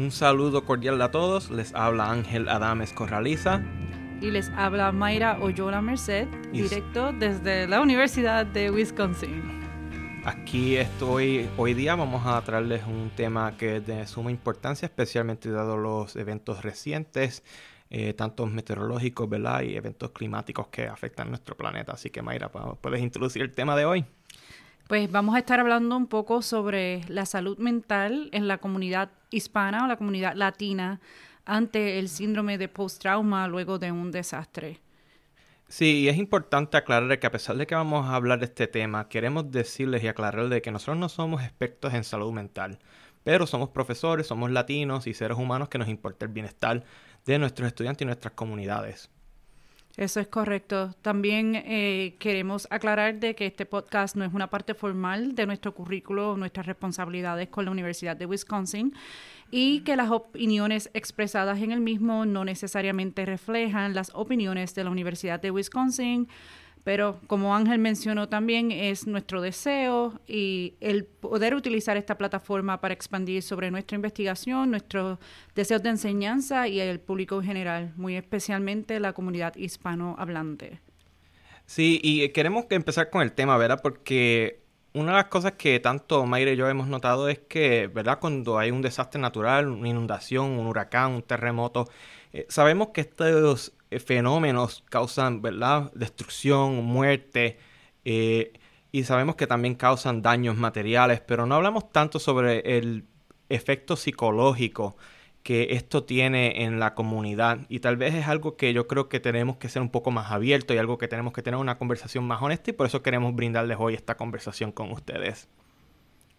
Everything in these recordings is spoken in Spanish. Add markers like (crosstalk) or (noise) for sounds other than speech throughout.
Un saludo cordial a todos. Les habla Ángel Adames Corraliza. Y les habla Mayra Oyola Merced, directo desde la Universidad de Wisconsin. Aquí estoy, hoy día vamos a traerles un tema que es de suma importancia, especialmente dado los eventos recientes, eh, tanto meteorológicos, ¿verdad? Y eventos climáticos que afectan nuestro planeta. Así que Mayra, ¿puedes introducir el tema de hoy? Pues vamos a estar hablando un poco sobre la salud mental en la comunidad hispana o la comunidad latina ante el síndrome de post-trauma luego de un desastre. Sí, y es importante aclarar que a pesar de que vamos a hablar de este tema, queremos decirles y aclararles que nosotros no somos expertos en salud mental, pero somos profesores, somos latinos y seres humanos que nos importa el bienestar de nuestros estudiantes y nuestras comunidades. Eso es correcto. También eh, queremos aclarar de que este podcast no es una parte formal de nuestro currículo o nuestras responsabilidades con la Universidad de Wisconsin y que las opiniones expresadas en el mismo no necesariamente reflejan las opiniones de la Universidad de Wisconsin, pero como Ángel mencionó también, es nuestro deseo y el poder utilizar esta plataforma para expandir sobre nuestra investigación, nuestros deseos de enseñanza y el público en general, muy especialmente la comunidad hispanohablante. Sí, y queremos empezar con el tema, ¿verdad? Porque una de las cosas que tanto Mayra y yo hemos notado es que, ¿verdad? Cuando hay un desastre natural, una inundación, un huracán, un terremoto, eh, sabemos que estos eh, fenómenos causan, ¿verdad? Destrucción, muerte, eh, y sabemos que también causan daños materiales, pero no hablamos tanto sobre el efecto psicológico que esto tiene en la comunidad y tal vez es algo que yo creo que tenemos que ser un poco más abierto y algo que tenemos que tener una conversación más honesta y por eso queremos brindarles hoy esta conversación con ustedes.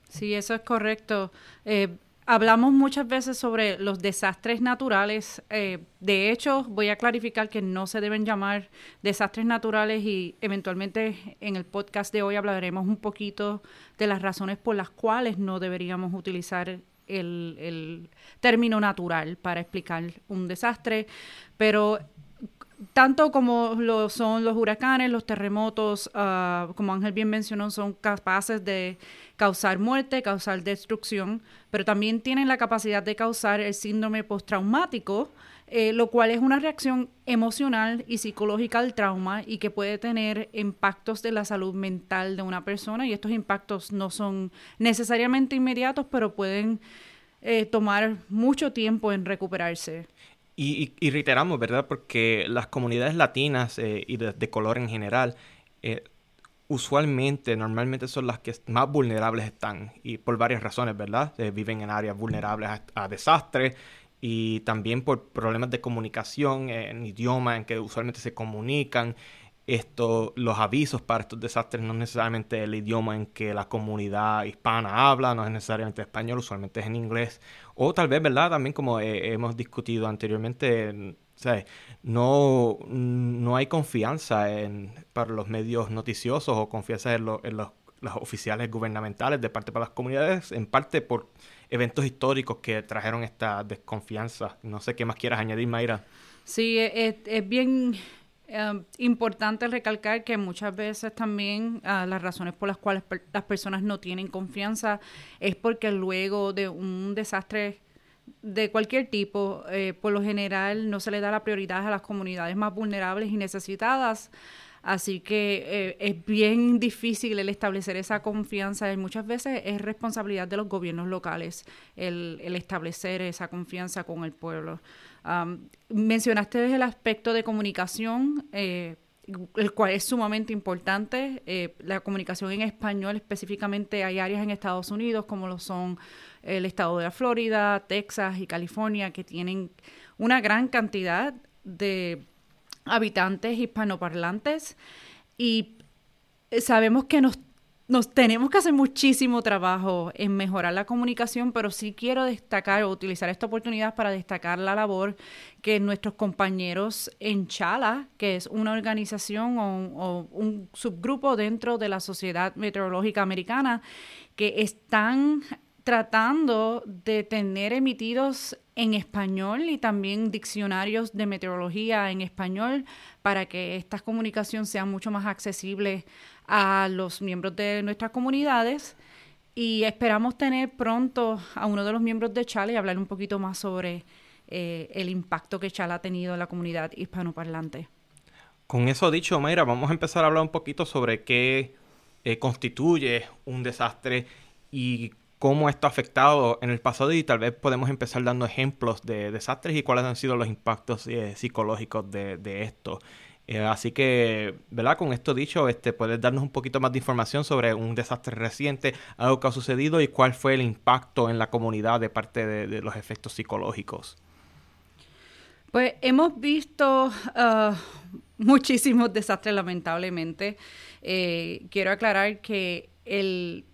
Sí, eso es correcto. Eh, Hablamos muchas veces sobre los desastres naturales. Eh, de hecho, voy a clarificar que no se deben llamar desastres naturales y eventualmente en el podcast de hoy hablaremos un poquito de las razones por las cuales no deberíamos utilizar el, el término natural para explicar un desastre. Pero tanto como lo son los huracanes, los terremotos, ah, como Ángel bien mencionó, son capaces de causar muerte, causar destrucción, pero también tienen la capacidad de causar el síndrome postraumático, eh, lo cual es una reacción emocional y psicológica al trauma y que puede tener impactos de la salud mental de una persona y estos impactos no son necesariamente inmediatos, pero pueden eh, tomar mucho tiempo en recuperarse. Y, reiteramos, ¿verdad? Porque las comunidades latinas eh, y de, color en general, eh, usualmente, normalmente son las que más vulnerables están, y por varias razones, ¿verdad? Eh, viven en áreas vulnerables a, desastres y también por problemas de comunicación en idioma en que usualmente se comunican. Esto, los avisos para estos desastres no es necesariamente el idioma en que la comunidad hispana habla, no es necesariamente español, usualmente es en inglés o tal vez, ¿verdad? También como eh, hemos discutido anteriormente, No, no hay confianza en, para los medios noticiosos o confianza en, en los, oficiales gubernamentales de parte para las comunidades, en parte por eventos históricos que trajeron esta desconfianza. No sé qué más quieras añadir, Mayra. Sí, es, es bien Em, importante recalcar que muchas veces también ah, las razones por las cuales las personas no tienen confianza es porque luego de un desastre de cualquier tipo, eh, por lo general no se le da la prioridad a las comunidades más vulnerables y necesitadas. Así que eh, es bien difícil el establecer esa confianza y muchas veces es responsabilidad de los gobiernos locales el, el establecer esa confianza con el pueblo mencionaste el aspecto de comunicación, eh, el cual es sumamente importante. Eh, la comunicación en español, específicamente hay áreas en Estados Unidos como lo son el estado de Florida, Texas y California, que tienen una gran cantidad de habitantes hispanoparlantes y sabemos que nos nos tenemos que hacer muchísimo trabajo en mejorar la comunicación, pero sí quiero destacar o utilizar esta oportunidad para destacar la labor que nuestros compañeros en Chala, que es una organización o, un subgrupo dentro de la Sociedad Meteorológica Americana, que están tratando de tener emitidos en español y también diccionarios de meteorología en español para que esta comunicación sea mucho más accesible a los miembros de nuestras comunidades y esperamos tener pronto a uno de los miembros de Chala y hablar un poquito más sobre eh, el impacto que Chala ha tenido en la comunidad hispanoparlante. Con eso dicho, Mayra, vamos a empezar a hablar un poquito sobre qué eh, constituye un desastre y cómo esto ha afectado en el pasado y tal vez podemos empezar dando ejemplos de desastres y cuáles han sido los impactos eh, psicológicos de, esto. Eh, así que, ¿verdad? Con esto dicho, este, puedes darnos un poquito más de información sobre un desastre reciente, algo que ha sucedido y cuál fue el impacto en la comunidad de parte de, los efectos psicológicos. Pues hemos visto uh, muchísimos desastres, lamentablemente. Eh, quiero aclarar que el,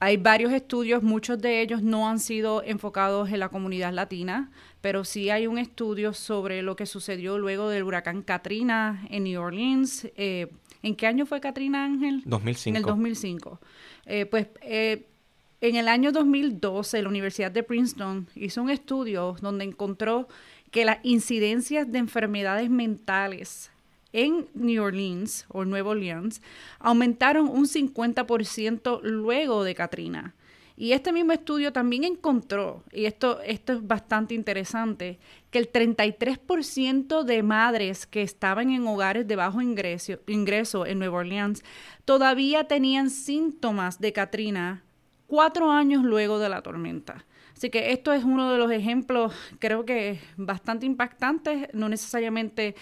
hay varios estudios, muchos de ellos no han sido enfocados en la comunidad latina, pero sí hay un estudio sobre lo que sucedió luego del huracán Katrina en New Orleans. Eh, ¿En qué año fue Katrina, Ángel? 2005. En el 2005. Eh, pues en el año 2012 la Universidad de Princeton hizo un estudio donde encontró que las incidencias de enfermedades mentales en New Orleans o Nueva Orleans aumentaron un 50% luego de Katrina. Y este mismo estudio también encontró, y esto, esto es bastante interesante, que el 33% de madres que estaban en hogares de bajo ingreso, ingreso en Nueva Orleans todavía tenían síntomas de Katrina cuatro años luego de la tormenta. Así que esto es uno de los ejemplos, creo que bastante impactantes, no necesariamente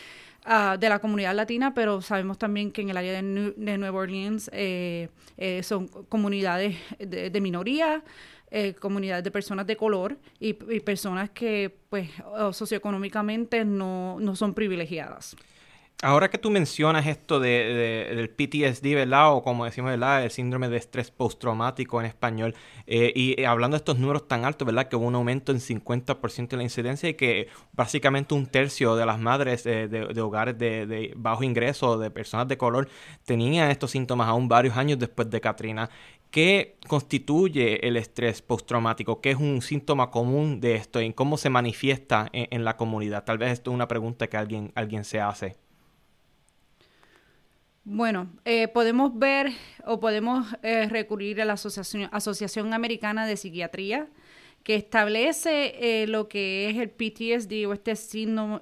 ah, de la comunidad latina, pero sabemos también que en el área de, Nueva Orleans eh, eh, son comunidades de, minoría. Eh, comunidades de personas de color y, personas que pues socioeconómicamente no, no son privilegiadas. Ahora que tú mencionas esto de, del PTSD, ¿verdad? O como decimos, ¿verdad? El síndrome de estrés postraumático en español. Eh, y hablando de estos números tan altos, ¿verdad? Que hubo un aumento en 50% de la incidencia y que básicamente un tercio de las madres de, hogares de, bajo ingreso, de personas de color, tenían estos síntomas aún varios años después de Katrina. ¿Qué constituye el estrés postraumático? ¿Qué es un síntoma común de esto? ¿En cómo se manifiesta en, la comunidad? Tal vez esto es una pregunta que alguien, alguien se hace. Bueno, eh, podemos ver o podemos eh, recurrir a la Asociación, Asociación Americana de Psiquiatría, que establece eh, lo que es el PTSD o este síndrome,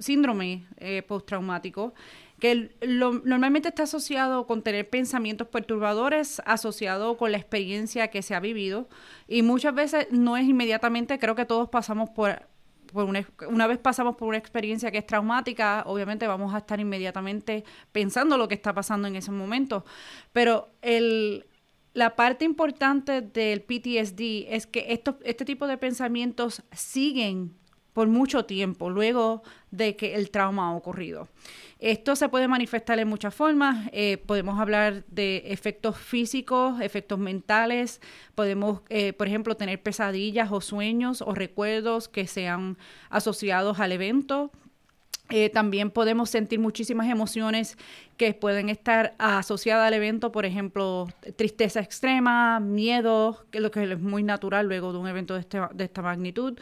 síndrome postraumático, que normalmente está asociado con tener pensamientos perturbadores, asociado con la experiencia que se ha vivido, y muchas veces no es inmediatamente, creo que todos pasamos por una, vez pasamos por una experiencia que es traumática, obviamente vamos a estar inmediatamente pensando lo que está pasando en ese momento. Pero el, la parte importante del PTSD es que estos, este tipo de pensamientos siguen por mucho tiempo luego de que el trauma ha ocurrido. Esto se puede manifestar en muchas formas. Eh, podemos hablar de efectos físicos, efectos mentales. Podemos, eh, por ejemplo, tener pesadillas o sueños o recuerdos que sean asociados al evento. Eh, también podemos sentir muchísimas emociones que pueden estar asociadas al evento, por ejemplo, tristeza extrema, miedo, que es lo que es muy natural luego de un evento de, este, de esta magnitud.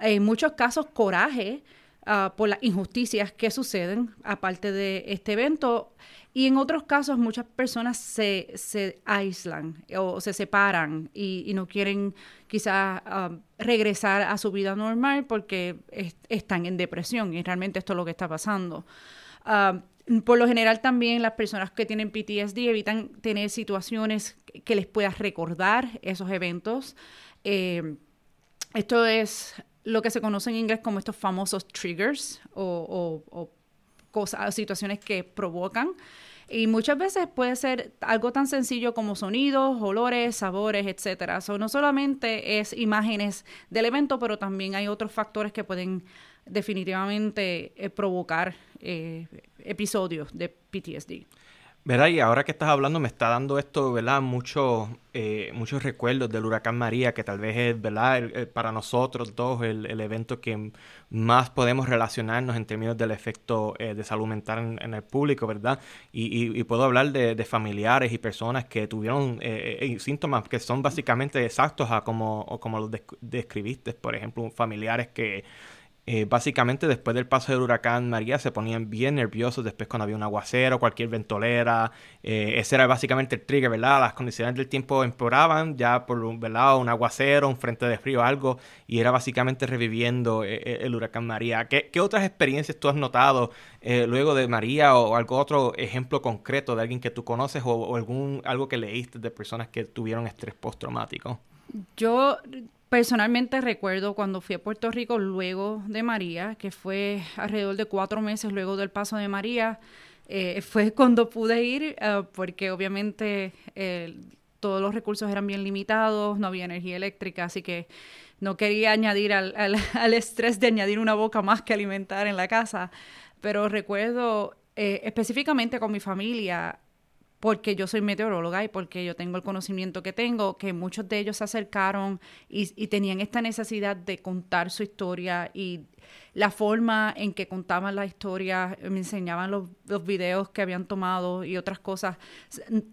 En muchos casos, coraje, Ah, por las injusticias que suceden aparte de este evento. Y en otros casos muchas personas se, se aíslan o se separan y, no quieren quizás ah, regresar a su vida normal porque están en depresión y realmente esto es lo que está pasando. Ah, por lo general también las personas que tienen PTSD evitan tener situaciones que les puedas recordar esos eventos. Eh, esto es lo que se conoce en inglés como estos famosos triggers o, cosas, situaciones que provocan. Y muchas veces puede ser algo tan sencillo como sonidos, olores, sabores, etcétera. no solamente es imágenes del evento, pero también hay otros factores que pueden definitivamente eh, provocar eh, episodios de PTSD. ¿Verdad? Y ahora que estás hablando me está dando esto, ¿verdad? Muchos, eh, muchos recuerdos del huracán María, que tal vez es, ¿verdad? para nosotros dos el, el, evento que más podemos relacionarnos en términos del efecto eh, de salud mental en, el público, ¿verdad? Y, y, puedo hablar de, familiares y personas que tuvieron eh, síntomas que son básicamente exactos a como, como los describiste, por ejemplo, familiares que eh, básicamente después del paso del huracán María se ponían bien nerviosos después cuando había un aguacero, cualquier ventolera, eh, ese era básicamente el trigger, ¿verdad? Las condiciones del tiempo empeoraban ya por ¿verdad? un aguacero, un frente de frío, algo, y era básicamente reviviendo eh, el huracán María. ¿Qué, otras experiencias tú has notado luego de María o, algún otro ejemplo concreto de alguien que tú conoces o, o algún, algo que leíste de personas que tuvieron estrés postraumático? Yo Personalmente recuerdo cuando fui a Puerto Rico luego de María, que fue alrededor de cuatro meses luego del paso de María, eh, fue (laughs) cuando pude ir, eh, porque obviamente eh, todos los recursos eran bien limitados, no había energía eléctrica, así que no quería añadir al, al (laughs) estrés de añadir una boca más que alimentar en la casa. Pero recuerdo específicamente con mi familia, porque yo soy meteoróloga y porque yo tengo el conocimiento que tengo, que muchos de ellos se acercaron y, tenían esta necesidad de contar su historia y la forma en que contaban la historia, me enseñaban los, videos que habían tomado y otras cosas,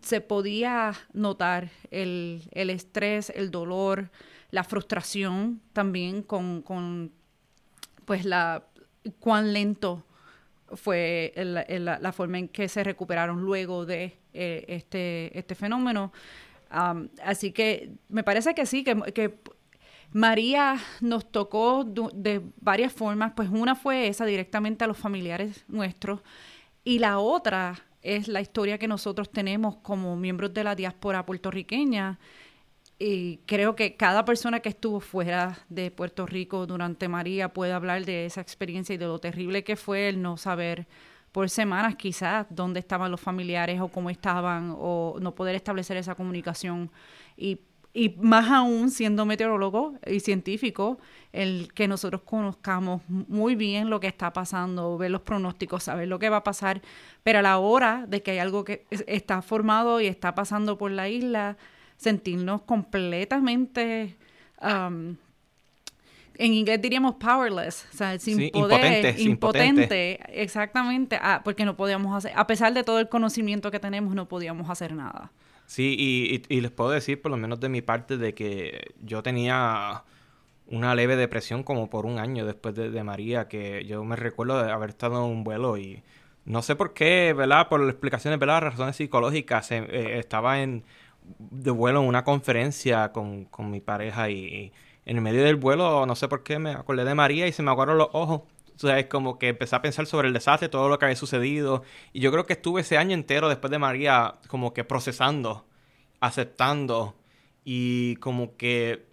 se, podía notar el, estrés, el dolor, la frustración también con, con pues la cuán lento fue la forma en que se recuperaron luego de eh, este, este fenómeno. así que me parece que sí, que, María nos tocó de varias formas, pues una fue esa directamente a los familiares nuestros y la otra es la historia que nosotros tenemos como miembros de la diáspora puertorriqueña y creo que cada persona que estuvo fuera de Puerto Rico durante María puede hablar de esa experiencia y de lo terrible que fue el no saber por semanas quizás dónde estaban los familiares o cómo estaban o no poder establecer esa comunicación. Y, y más aún siendo meteorólogo y científico, el que nosotros conozcamos muy bien lo que está pasando, ver los pronósticos, saber lo que va a pasar, pero a la hora de que hay algo que está formado y está pasando por la isla, sentirnos completamente en inglés diríamos powerless, o sea, sin poder, impotente, exactamente, ah, porque no podíamos hacer, a pesar de todo el conocimiento que tenemos, no podíamos hacer nada. Sí, y, les puedo decir, por lo menos de mi parte, de que yo tenía una leve depresión como por un año después de, María, que yo me recuerdo de haber estado en un vuelo y no sé por qué, ¿verdad? Por explicaciones, ¿verdad? Razones psicológicas, eh, estaba en de vuelo en una conferencia con, con mi pareja y en el medio del vuelo, no sé por qué, me acordé de María y se me aguaron los ojos. O sea, es como que empecé a pensar sobre el desastre, todo lo que había sucedido. Y yo creo que estuve ese año entero después de María como que procesando, aceptando y como que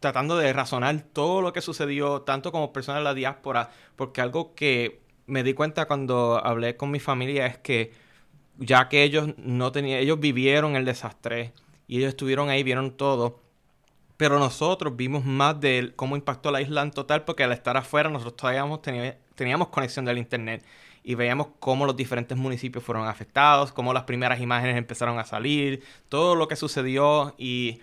tratando de razonar todo lo que sucedió, tanto como persona de la diáspora, porque algo que me di cuenta cuando hablé con mi familia es que ya que ellos no tenían, ellos vivieron el desastre y ellos estuvieron ahí, vieron todo, pero nosotros vimos más de cómo impactó la isla en total porque al estar afuera nosotros todavía teníamos, conexión del internet y veíamos cómo los diferentes municipios fueron afectados, cómo las primeras imágenes empezaron a salir, todo lo que sucedió y,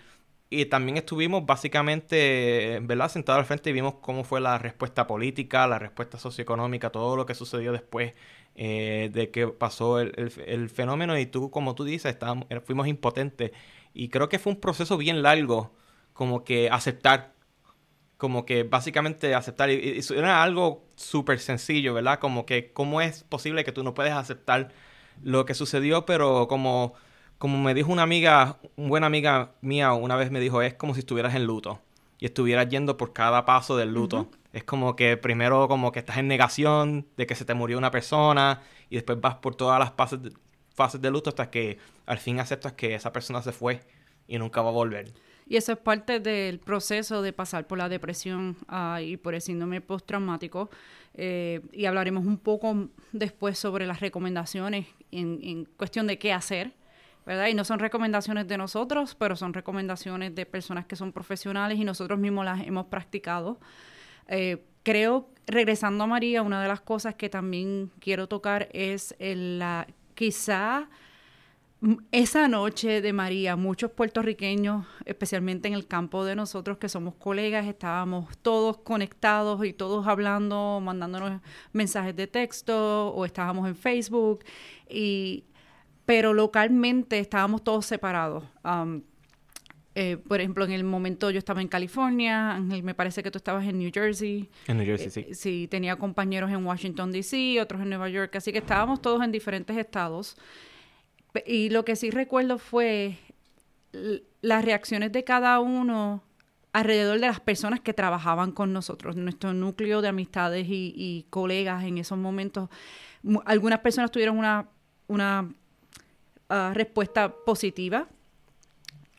y también estuvimos básicamente, ¿verdad?, sentados al frente y vimos cómo fue la respuesta política, la respuesta socioeconómica, todo lo que sucedió después eh, de que pasó el, el, fenómeno y tú, como tú dices, estábamos, fuimos impotentes y creo que fue un proceso bien largo como que aceptar, como que básicamente aceptar, y, eso era algo súper sencillo, ¿verdad? Como que cómo es posible que tú no puedes aceptar lo que sucedió, pero como, como me dijo una amiga, una buena amiga mía una vez me dijo, es como si estuvieras en luto y estuvieras yendo por cada paso del luto. Es como que primero como que estás en negación de que se te murió una persona y después vas por todas las fases de, fases de luto hasta que al fin aceptas que esa persona se fue y nunca va a volver. Y eso es parte del proceso de pasar por la depresión ah, y por el síndrome postraumático. Eh, y hablaremos un poco después sobre las recomendaciones en, cuestión de qué hacer. ¿verdad? Y no son recomendaciones de nosotros, pero son recomendaciones de personas que son profesionales y nosotros mismos las hemos practicado. Eh, creo, regresando a María, una de las cosas que también quiero tocar es la quizá esa noche de María, muchos puertorriqueños, especialmente en el campo de nosotros que somos colegas, estábamos todos conectados y todos hablando, mandándonos mensajes de texto o estábamos en Facebook, y, pero localmente estábamos todos separados. Um, eh, por ejemplo, en el momento yo estaba en California, Ángel, me parece que tú estabas en New Jersey. En New Jersey, sí. Sí, tenía compañeros en Washington, D.C., otros en Nueva York, así que estábamos todos en diferentes estados. Y lo que sí recuerdo fue las reacciones de cada uno alrededor de las personas que trabajaban con nosotros, nuestro núcleo de amistades y, colegas en esos momentos. Algunas personas tuvieron una, una ah, respuesta positiva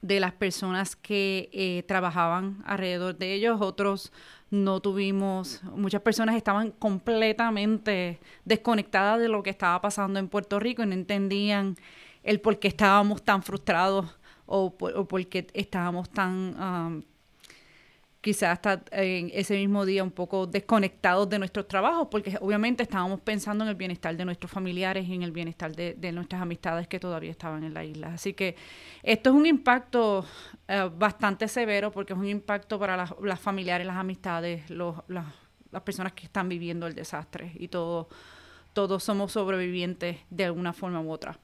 de las personas que eh, trabajaban alrededor de ellos, otros no tuvimos, muchas personas estaban completamente desconectadas de lo que estaba pasando en Puerto Rico y no entendían el por qué estábamos tan frustrados o por, qué estábamos tan ah, quizás hasta en ese mismo día un poco desconectados de nuestros trabajos, porque obviamente estábamos pensando en el bienestar de nuestros familiares y en el bienestar de, nuestras amistades que todavía estaban en la isla. Así que esto es un impacto eh, bastante severo, porque es un impacto para las, familiares, las amistades, los, las personas que están viviendo el desastre y todo, todos somos sobrevivientes de alguna forma u otra.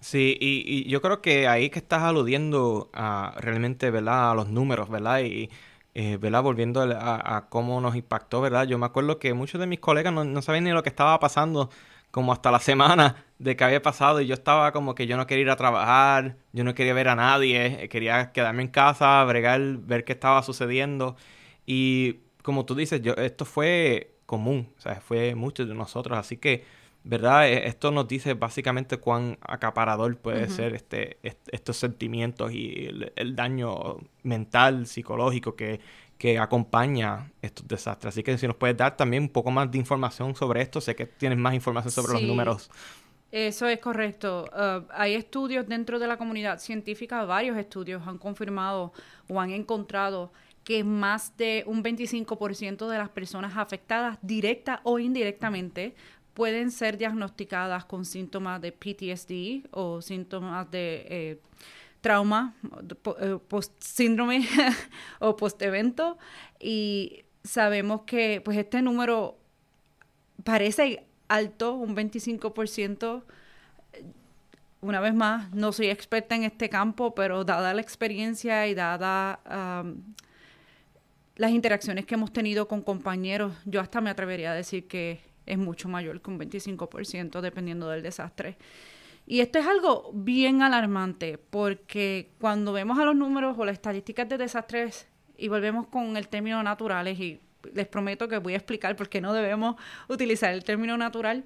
Sí, y, y, yo creo que ahí que estás aludiendo a realmente, ¿verdad? A los números, ¿verdad? Y, eh, ¿verdad? Volviendo a, cómo nos impactó, ¿verdad? Yo me acuerdo que muchos de mis colegas no, no sabían ni lo que estaba pasando como hasta la (laughs) semana de que había pasado y yo estaba como que yo no quería ir a trabajar, yo no quería ver a nadie, eh, quería quedarme en casa, bregar, ver qué estaba sucediendo y como tú dices, yo esto fue común, o fue muchos de nosotros, así que ¿verdad? E, esto nos dice básicamente cuán acaparador puede ser este, estos sentimientos y el, daño mental, psicológico que, que acompaña estos desastres. Así que si nos puedes dar también un poco más de información sobre esto, sé que tienes más información sobre los números. Eso es correcto. Uh, hay estudios dentro de la comunidad científica, varios estudios han confirmado o han encontrado que más de un 25% de las personas afectadas directa o indirectamente pueden ser diagnosticadas con síntomas de PTSD o síntomas de eh, trauma, eh, post síndrome (laughs) o post-evento. Y sabemos que pues este número parece alto, un 25%. Una vez más, no soy experta en este campo, pero dada la experiencia y dada las interacciones que hemos tenido con compañeros, yo hasta me atrevería a decir que es mucho mayor que un 25% dependiendo del desastre. Y esto es algo bien alarmante porque cuando vemos a los números o las estadísticas de desastres y volvemos con el término naturales y les prometo que voy a explicar por qué no debemos utilizar el término natural,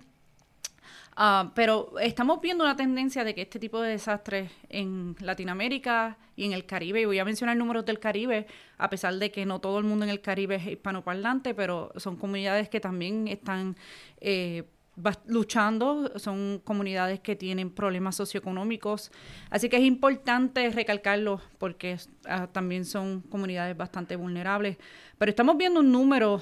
Ah, pero estamos viendo una tendencia de que este tipo de desastres en Latinoamérica y en el Caribe, y voy a mencionar números del Caribe, a pesar de que no todo el mundo en el Caribe es hispanoparlante, pero son comunidades que también están eh, luchando, son comunidades que tienen problemas socioeconómicos, así que es importante recalcarlo porque ah, también son comunidades bastante vulnerables, pero estamos viendo un número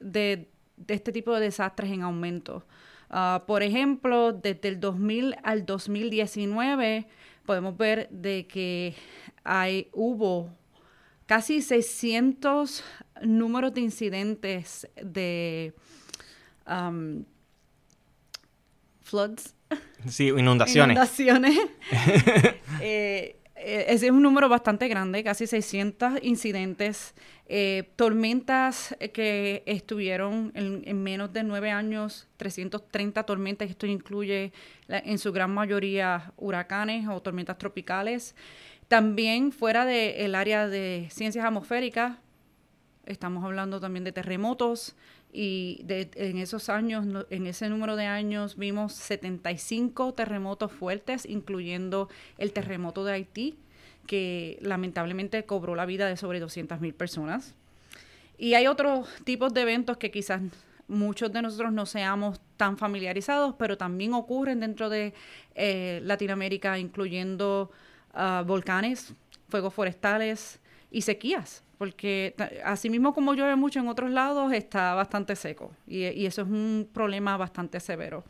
de este tipo de desastres en aumento. Ah, por ejemplo, desde el 2000 al 2019 podemos ver de que hay, hubo casi 600 números de incidentes de floods. Sí, inundaciones. Inundaciones. (laughs) eh, ese es un número bastante grande, casi 600 incidentes, eh, tormentas que estuvieron en, menos de nueve años, 330 tormentas, esto incluye en su gran mayoría huracanes o tormentas tropicales. También fuera del área de ciencias atmosféricas, estamos hablando también de terremotos, y en esos años, en ese número de años, vimos 75 terremotos fuertes, incluyendo el terremoto de Haití, que lamentablemente cobró la vida de sobre 200.000 personas. Y hay otros tipos de eventos que quizás muchos de nosotros no seamos tan familiarizados, pero también ocurren dentro de eh, Latinoamérica, incluyendo ah, volcanes, fuegos forestales y sequías porque así mismo como llueve mucho en otros lados, está bastante seco y, eso es un problema bastante severo.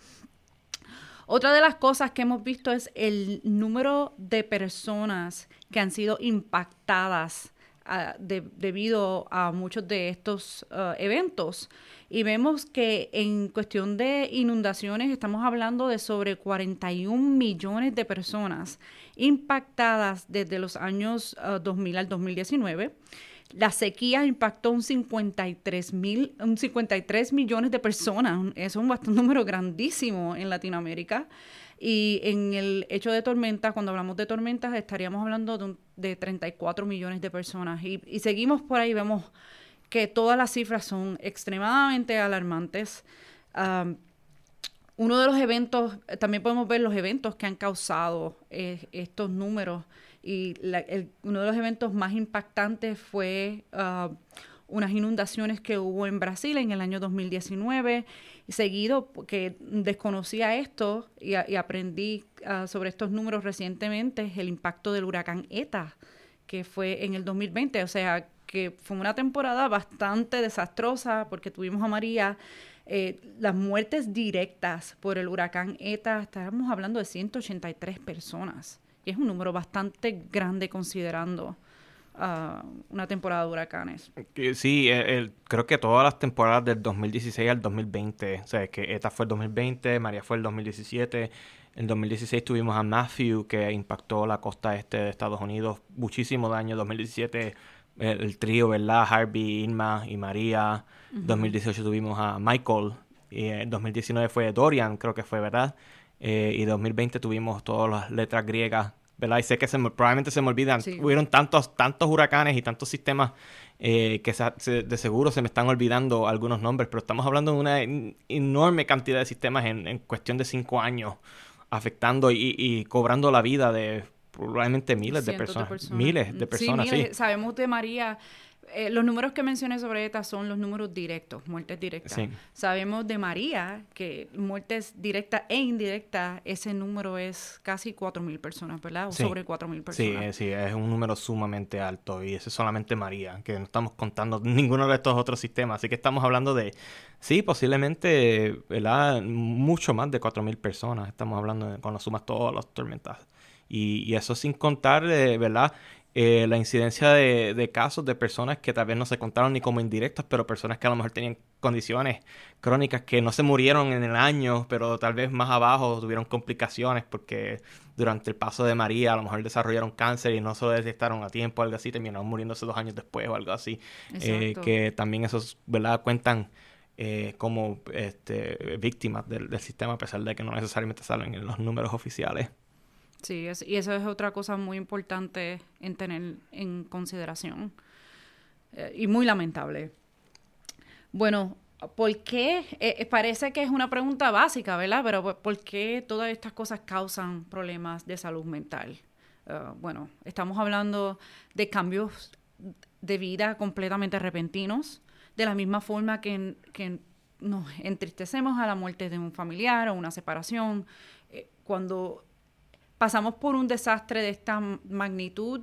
Otra de las cosas que hemos visto es el número de personas que han sido impactadas debido a muchos de estos uh, eventos. Y vemos que en cuestión de inundaciones estamos hablando de sobre 41 millones de personas impactadas desde los años 2000 uh, al 2019. La sequía impactó un 53, mil, un 53 millones de personas. Es un, un (laughs) número grandísimo en Latinoamérica. Y en el hecho de tormentas, cuando hablamos de tormentas, estaríamos hablando de, de 34 millones de personas. Y, seguimos por ahí, vemos que todas las cifras son extremadamente alarmantes. uno de los eventos, también podemos ver los eventos que han causado eh, estos números. Y uno de los eventos más impactantes fue uh, unas inundaciones que hubo en Brasil en el año 2019, seguido porque desconocía esto y, aprendí ah, sobre estos números recientemente, el impacto del huracán ETA, que fue en el 2020, o sea, que fue una temporada bastante desastrosa porque tuvimos a María, eh, las muertes directas por el huracán ETA, estábamos hablando de 183 personas, y es un número bastante grande considerando una temporada de huracanes. Sí, creo que todas las temporadas del 2016 al 2020, o sea, que esta fue el 2020, María fue el 2017, en 2016 tuvimos a Matthew que impactó la costa este de Estados Unidos, muchísimo daño, 2017 el, trío, ¿verdad? Harvey, Irma y María, 2018 tuvimos a Michael, y en 2019 fue Dorian, creo que fue, ¿verdad? Eh, y 2020 tuvimos todas las letras griegas ¿verdad? Y sé que se probablemente se me olvidan. Hubieron tantos, tantos huracanes y tantos sistemas eh, que de seguro se me están olvidando algunos nombres, pero estamos hablando de una enorme cantidad de sistemas en, cuestión de cinco años, afectando y, cobrando la vida de probablemente miles de personas, Miles de personas, sí. Sabemos de María eh, los números que mencioné sobre ETA son los números directos, muertes directas. Sabemos de María que muertes directas e indirectas, ese número es casi 4.000 personas, ¿verdad? O sobre 4.000 personas. Sí, sí, es un número sumamente alto y ese es solamente María, que no estamos contando (laughs) ninguno de estos otros sistemas. Así que estamos hablando de, sí, posiblemente, ¿verdad? Mucho más de 4.000 personas. Estamos hablando de, cuando sumas todas las tormentas. Y, y, eso sin contar, eh, ¿verdad? Eh, la incidencia de, casos de personas que tal vez no se contaron ni como indirectos, pero personas que a lo mejor tenían condiciones crónicas que no se murieron en el año, pero tal vez más abajo tuvieron complicaciones porque durante el paso de María a lo mejor desarrollaron cáncer y no se lo detectaron a tiempo, algo así, terminaron muriéndose dos años después o algo así. Eh, que también esos, ¿verdad? Cuentan eh, como este, víctimas del, del sistema a pesar de que no necesariamente salen en los números oficiales. Sí, y eso es otra cosa muy importante en tener en consideración eh, y muy lamentable. Bueno, ¿por qué? Eh, eh, parece que es una pregunta básica, ¿verdad? Pero ¿por qué todas estas cosas causan problemas de salud mental? bueno, estamos hablando de cambios de vida completamente repentinos, de la misma forma que nos entristecemos a la muerte de un familiar o una separación. cuando pasamos por un desastre de esta magnitud,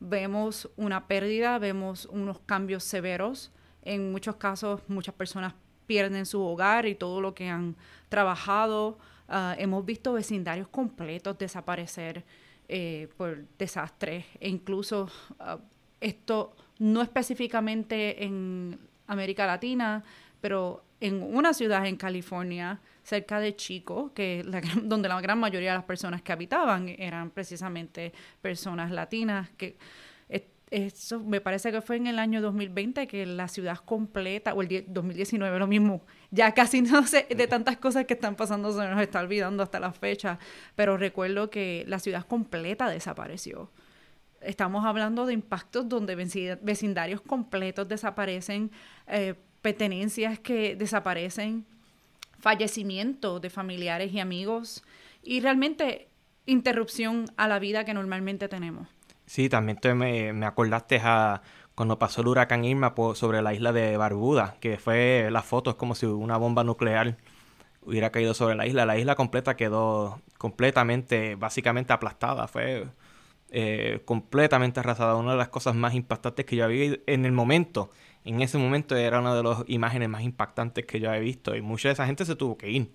vemos una pérdida, vemos unos cambios severos. En muchos casos, muchas personas pierden su hogar y todo lo que han trabajado. Ah, hemos visto vecindarios completos desaparecer eh, por desastres e incluso ah, esto no específicamente en América Latina, pero en una ciudad en California cerca de Chico, que (laughs) donde la gran mayoría de las personas que habitaban eran precisamente personas latinas, que eso me parece que fue en el año 2020 que la ciudad completa, o el 2019 lo mismo, ya casi (laughs) no sé, de tantas cosas que están pasando se nos está olvidando hasta la fecha, pero recuerdo que la ciudad completa desapareció. Estamos hablando de impactos donde vecindarios completos desaparecen, eh, pertenencias que desaparecen, fallecimiento de familiares y amigos y realmente interrupción a la vida que normalmente tenemos. Sí, también te me, acordaste a cuando pasó el huracán Irma sobre la isla de Barbuda, que fue la foto, es como si una bomba nuclear hubiera caído sobre la isla. La isla completa quedó completamente, básicamente aplastada, fue eh, completamente arrasada. Una de las cosas más impactantes que yo vi en el momento en ese momento era una de las imágenes más impactantes que yo he visto y mucha de esa gente se tuvo que ir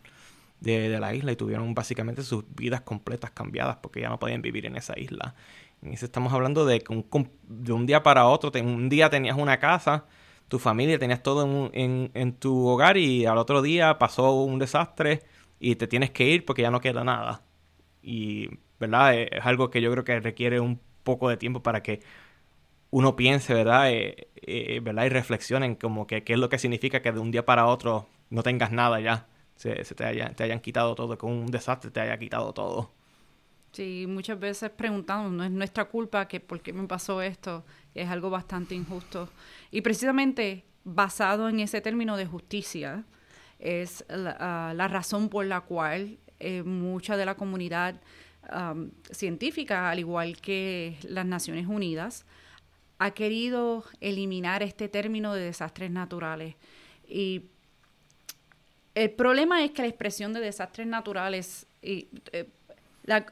de, la isla y tuvieron básicamente sus vidas completas cambiadas porque ya no podían vivir en esa isla. Y estamos hablando de que un, de un día para otro, un día tenías una casa, tu familia, tenías todo en, en, tu hogar y al otro día pasó un desastre y te tienes que ir porque ya no queda nada. Y, ¿verdad? Es algo que yo creo que requiere un poco de tiempo para que uno piense, ¿verdad? Eh, eh, ¿verdad? Y reflexionen como que qué es lo que significa que de un día para otro no tengas nada ya. Se, te, hayan quitado todo, que un desastre te haya quitado todo. Sí, muchas veces preguntamos, no es nuestra culpa que por qué me pasó esto, es algo bastante injusto. Y precisamente basado en ese término de justicia, es la, ah, razón por la cual eh, mucha de la comunidad científica, al igual que las Naciones Unidas, ha querido eliminar este término de desastres naturales. Y el problema es que la expresión de desastres naturales, eh,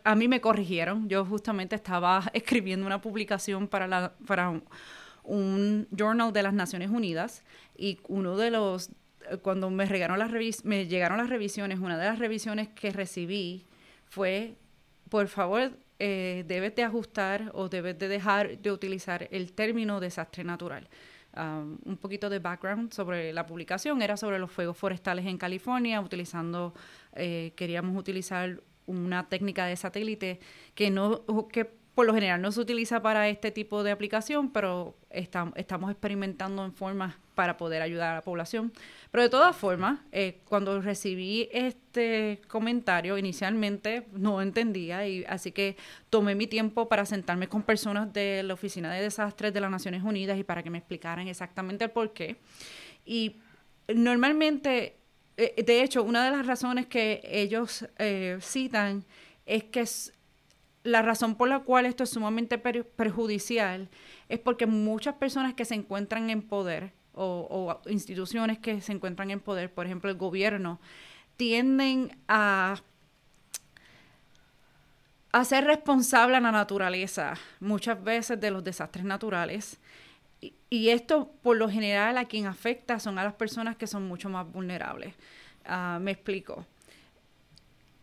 a mí me corrigieron, yo justamente estaba (laughs) escribiendo una publicación para, para un, journal de las Naciones Unidas y uno de los, cuando me, las me llegaron las revisiones, una de las revisiones que recibí fue, por favor, eh, debes de ajustar o debes de dejar de utilizar el término desastre natural. Um, un poquito de background sobre la publicación era sobre los fuegos forestales en California, utilizando, eh, queríamos utilizar una técnica de satélite que no que por lo general no se utiliza para este tipo de aplicación, pero estamos experimentando en formas para poder ayudar a la población. Pero de todas formas, eh, cuando recibí este comentario, inicialmente no entendía, y así que tomé mi tiempo para sentarme con personas de la Oficina de Desastres de las Naciones Unidas y para que me explicaran exactamente el por qué. Y normalmente, eh, de hecho, una de las razones que ellos eh, citan es que es la razón por la cual esto es sumamente perjudicial es porque muchas personas que se encuentran en poder o, instituciones que se encuentran en poder, por ejemplo el gobierno, tienden a hacer responsable a la naturaleza muchas veces de los desastres naturales. Y, esto, por lo general, a quien afecta son a las personas que son mucho más vulnerables. Ah, me explico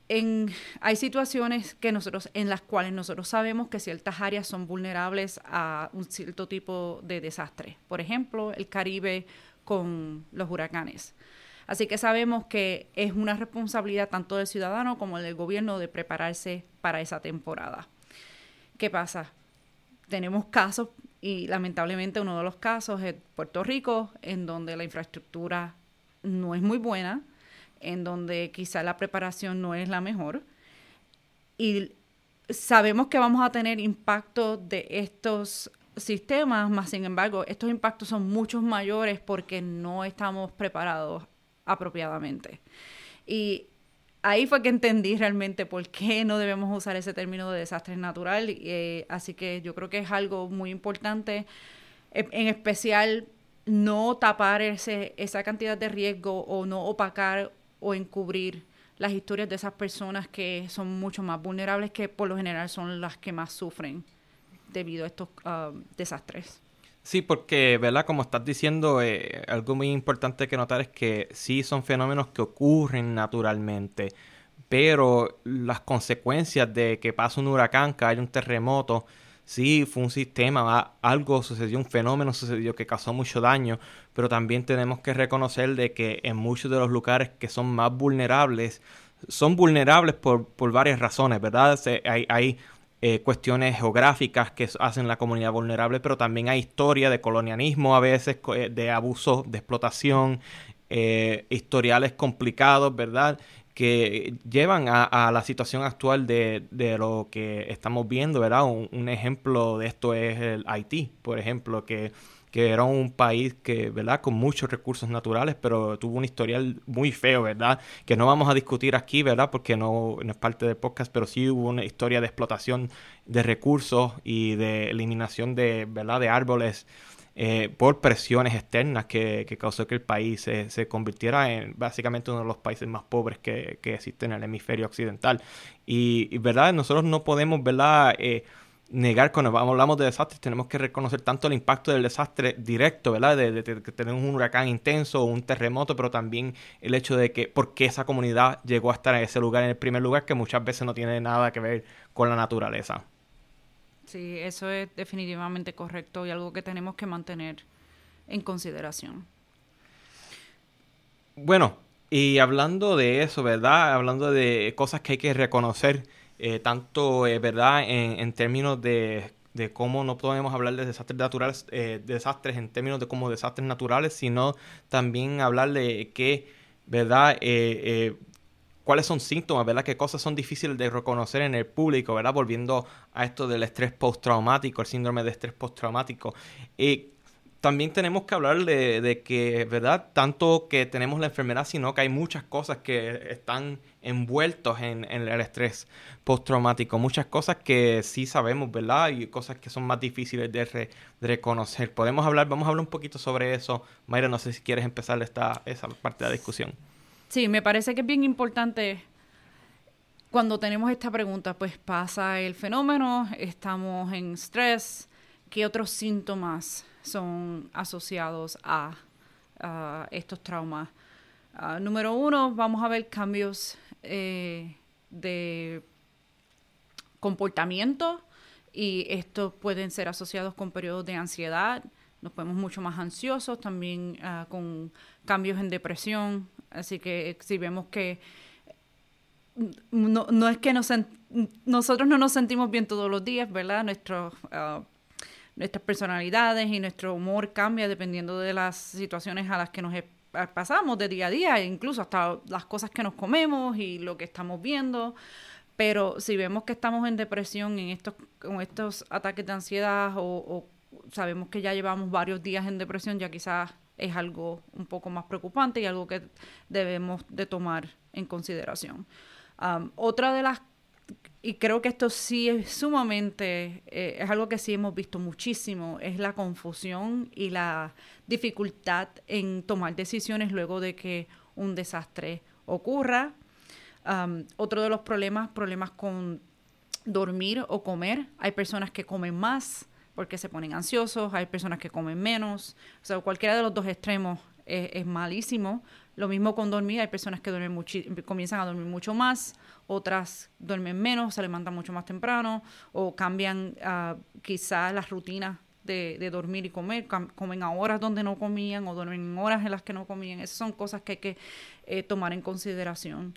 hay situaciones que nosotros, en las cuales nosotros sabemos que ciertas áreas son vulnerables a un cierto tipo de desastre. Por ejemplo, el Caribe con los huracanes. Así que sabemos que es una responsabilidad tanto del ciudadano como del gobierno de prepararse para esa temporada. ¿Qué pasa? Tenemos casos, y lamentablemente uno de los casos es Puerto Rico, en donde la infraestructura no es muy buena, en donde quizá la preparación no es la mejor. Y sabemos que vamos a tener impacto de estos sistemas, más sin embargo, estos impactos son muchos mayores porque no estamos preparados apropiadamente. Y ahí fue que entendí realmente por qué no debemos usar ese término de desastre natural. Eh, así que yo creo que es algo muy importante, en especial no tapar ese, esa cantidad de riesgo o no opacar o encubrir las historias de esas personas que son mucho más vulnerables, que por lo general son las que más sufren debido a estos ah, desastres. Sí, porque, ¿verdad? Como estás diciendo, eh, algo muy importante que notar es que sí son fenómenos que ocurren naturalmente, pero las consecuencias de que pasa un huracán, que haya un terremoto, sí fue un sistema, algo sucedió, un fenómeno sucedió que causó mucho daño, pero también tenemos que reconocer de que en muchos de los lugares que son más vulnerables, son vulnerables por, por varias razones, ¿verdad? hay, hay eh, cuestiones geográficas que hacen la comunidad vulnerable, pero también hay historia de colonialismo a veces, eh, de abuso, de explotación, eh, historiales complicados, ¿verdad? Que llevan a, la situación actual de, lo que estamos viendo, ¿verdad? Un, ejemplo de esto es el Haití, por ejemplo, que, era un país que, ¿verdad? Con muchos recursos naturales, pero tuvo un historial muy feo, ¿verdad? Que no vamos a discutir aquí, ¿verdad? Porque no, no es parte del podcast, pero sí hubo una historia de explotación de recursos y de eliminación de, ¿verdad? De árboles eh, por presiones externas que, causó que el país se, convirtiera en básicamente uno de los países más pobres que, existen en el hemisferio occidental. Y, verdad, nosotros no podemos, ¿verdad? Eh, negar cuando hablamos de desastres, tenemos que reconocer tanto el impacto del desastre directo, ¿verdad? De, que tenemos un huracán intenso o un terremoto, pero también el hecho de que por qué esa comunidad llegó a estar en ese lugar en el primer lugar, que muchas veces no tiene nada que ver con la naturaleza. Sí, eso es definitivamente correcto y algo que tenemos que mantener en consideración. Bueno, y hablando de eso, ¿verdad? Hablando de cosas que hay que reconocer, eh, tanto, eh, ¿verdad? En, términos de, de, cómo no podemos hablar de desastres naturales, eh, desastres en términos de como desastres naturales, sino también hablar de qué, ¿verdad? Cuáles son síntomas, ¿verdad? Qué cosas son difíciles de reconocer en el público, ¿verdad? Volviendo a esto del estrés postraumático, el síndrome de estrés postraumático. Y también tenemos que hablar de, que, ¿verdad? Tanto que tenemos la enfermedad, sino que hay muchas cosas que están envueltos en, el estrés postraumático. Muchas cosas que sí sabemos, ¿verdad? Y cosas que son más difíciles de, reconocer. Podemos hablar, vamos a hablar un poquito sobre eso. Mayra, no sé si quieres empezar esta, esa parte de la discusión. Sí, me parece que es bien importante cuando tenemos esta pregunta, pues pasa el fenómeno, estamos en estrés, ¿qué otros síntomas son asociados a, estos traumas? Ah, número uno, vamos a ver cambios eh, de comportamiento y estos pueden ser asociados con periodos de ansiedad, nos ponemos mucho más ansiosos, también ah, con cambios en depresión, Así que eh, si vemos que no, no es que nos nosotros no nos sentimos bien todos los días, ¿verdad? Nuestros, ah, nuestras personalidades y nuestro humor cambia dependiendo de las situaciones a las que nos pasamos de día a día, incluso hasta las cosas que nos comemos y lo que estamos viendo. Pero si vemos que estamos en depresión, en estos, con estos ataques de ansiedad o sabemos que ya llevamos varios días en depresión, ya quizás es algo un poco más preocupante y algo que debemos de tomar en consideración. otra de las, y creo que esto sí es sumamente, eh, es algo que sí hemos visto muchísimo, es la confusión y la dificultad en tomar decisiones luego de que un desastre ocurra. otro de los problemas, problemas con dormir o comer. Hay personas que comen más, porque se ponen ansiosos, hay personas que comen menos, o sea, cualquiera de los dos extremos es, malísimo. Lo mismo con dormir, hay personas que duermen comienzan a dormir mucho más, otras duermen menos, se levantan mucho más temprano o cambian uh, quizás las rutinas de, dormir y comer, comen a horas donde no comían o duermen en horas en las que no comían. Esas son cosas que hay que eh, tomar en consideración.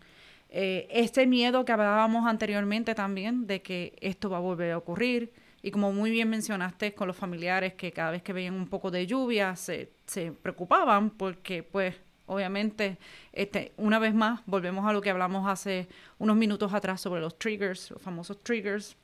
Eh, este miedo que hablábamos anteriormente también de que esto va a volver a ocurrir, y como muy bien mencionaste con los familiares que cada vez que veían un poco de lluvia se, se preocupaban porque pues obviamente este, una vez más volvemos a lo que hablamos hace unos minutos atrás sobre los triggers, los famosos triggers.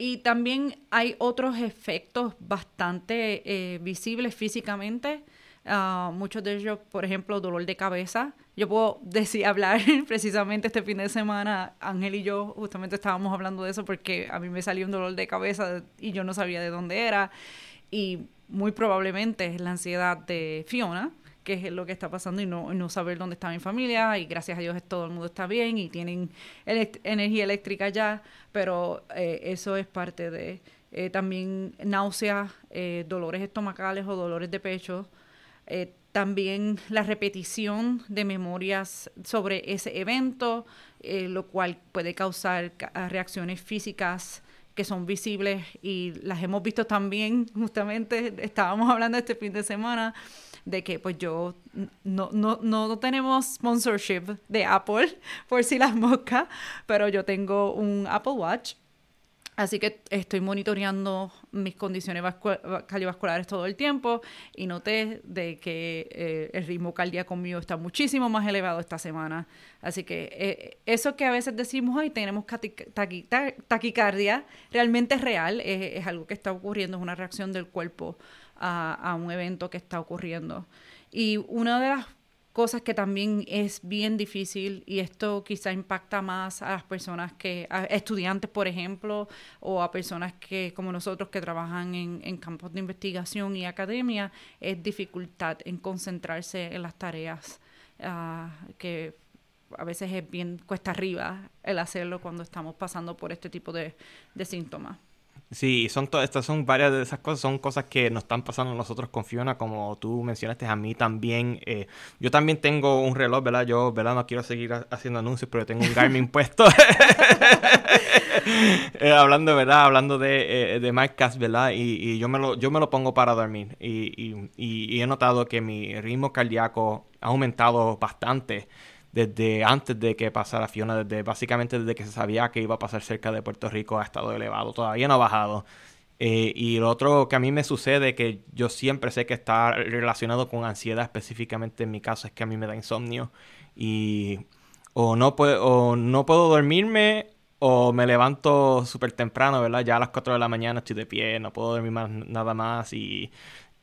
Y también hay otros efectos bastante eh, visibles físicamente Ah, muchos de ellos, por ejemplo, dolor de cabeza. Yo puedo (laughs) decir, hablar (laughs) precisamente este fin de semana, Ángel y yo justamente estábamos hablando de eso porque a mí me salió un dolor de cabeza y yo no sabía de dónde era. Y muy probablemente es la ansiedad de Fiona, que es lo que está pasando y no, no saber dónde está mi familia y gracias a Dios todo el mundo está bien y tienen energía eléctrica ya, pero eh, eso es parte de eh, también náuseas, eh, dolores estomacales o dolores de pecho, eh, también la repetición de memorias sobre ese evento, eh, lo cual puede causar reacciones físicas que son visibles y las hemos visto también, (laughs) justamente estábamos hablando este fin de semana de que pues yo no, no, no tenemos sponsorship de Apple (laughs) por si las moscas, pero yo tengo un Apple Watch Así que estoy monitoreando mis condiciones cardiovasculares todo el tiempo y noté de que eh, el ritmo cardíaco mío está muchísimo más elevado esta semana. Así que eh, eso que a veces decimos, hoy tenemos taquicardia, realmente es real, es, algo que está ocurriendo, es una reacción del cuerpo a, a un evento que está ocurriendo. Y una de las cosas que también es bien difícil y esto quizá impacta más a las personas que, a estudiantes por ejemplo, o a personas que como nosotros que trabajan en, campos de investigación y academia, es dificultad en concentrarse en las tareas ah, que a veces es bien cuesta arriba el hacerlo cuando estamos pasando por este tipo de síntomas. Sí, son todas estas son varias de esas cosas, son cosas que nos están pasando a nosotros con Fiona, como tú mencionaste a mí también. Eh, yo también tengo un reloj, ¿verdad? Yo, ¿verdad? No quiero seguir haciendo anuncios, pero tengo un Garmin (laughs) puesto. (laughs) Eh, hablando, ¿verdad? Hablando de, eh, de ¿verdad? Y, yo, me lo, yo me lo pongo para dormir. Y, y he notado que mi ritmo cardíaco ha aumentado bastante desde antes de que pasara Fiona, desde básicamente desde que se sabía que iba a pasar cerca de Puerto Rico ha estado elevado, todavía no ha bajado. Eh, y lo otro que a mí me sucede, que yo siempre sé que está relacionado con ansiedad, específicamente en mi caso, es que a mí me da insomnio. Y o no, puedo, o no puedo dormirme o me levanto súper temprano, ¿verdad? Ya a las 4 de la mañana estoy de pie, no puedo dormir más, nada más y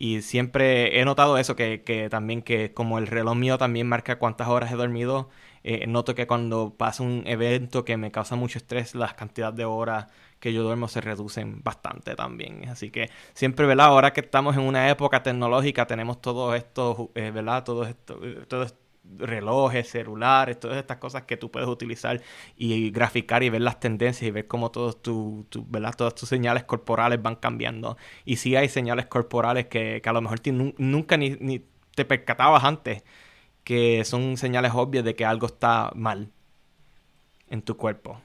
y siempre he notado eso, que, que, también que como el reloj mío también marca cuántas horas he dormido, eh, noto que cuando pasa un evento que me causa mucho estrés, las cantidades de horas que yo duermo se reducen bastante también. Así que siempre, ¿verdad? Ahora que estamos en una época tecnológica, tenemos todo esto, eh, ¿verdad? Todo esto, eh, todo esto relojes, celulares, todas estas cosas que tú puedes utilizar y graficar y ver las tendencias y ver cómo todos tu, todas tus señales corporales van cambiando. Y sí hay señales corporales que, a lo mejor nunca ni, ni, te percatabas antes, que son señales obvias de que algo está mal en tu cuerpo.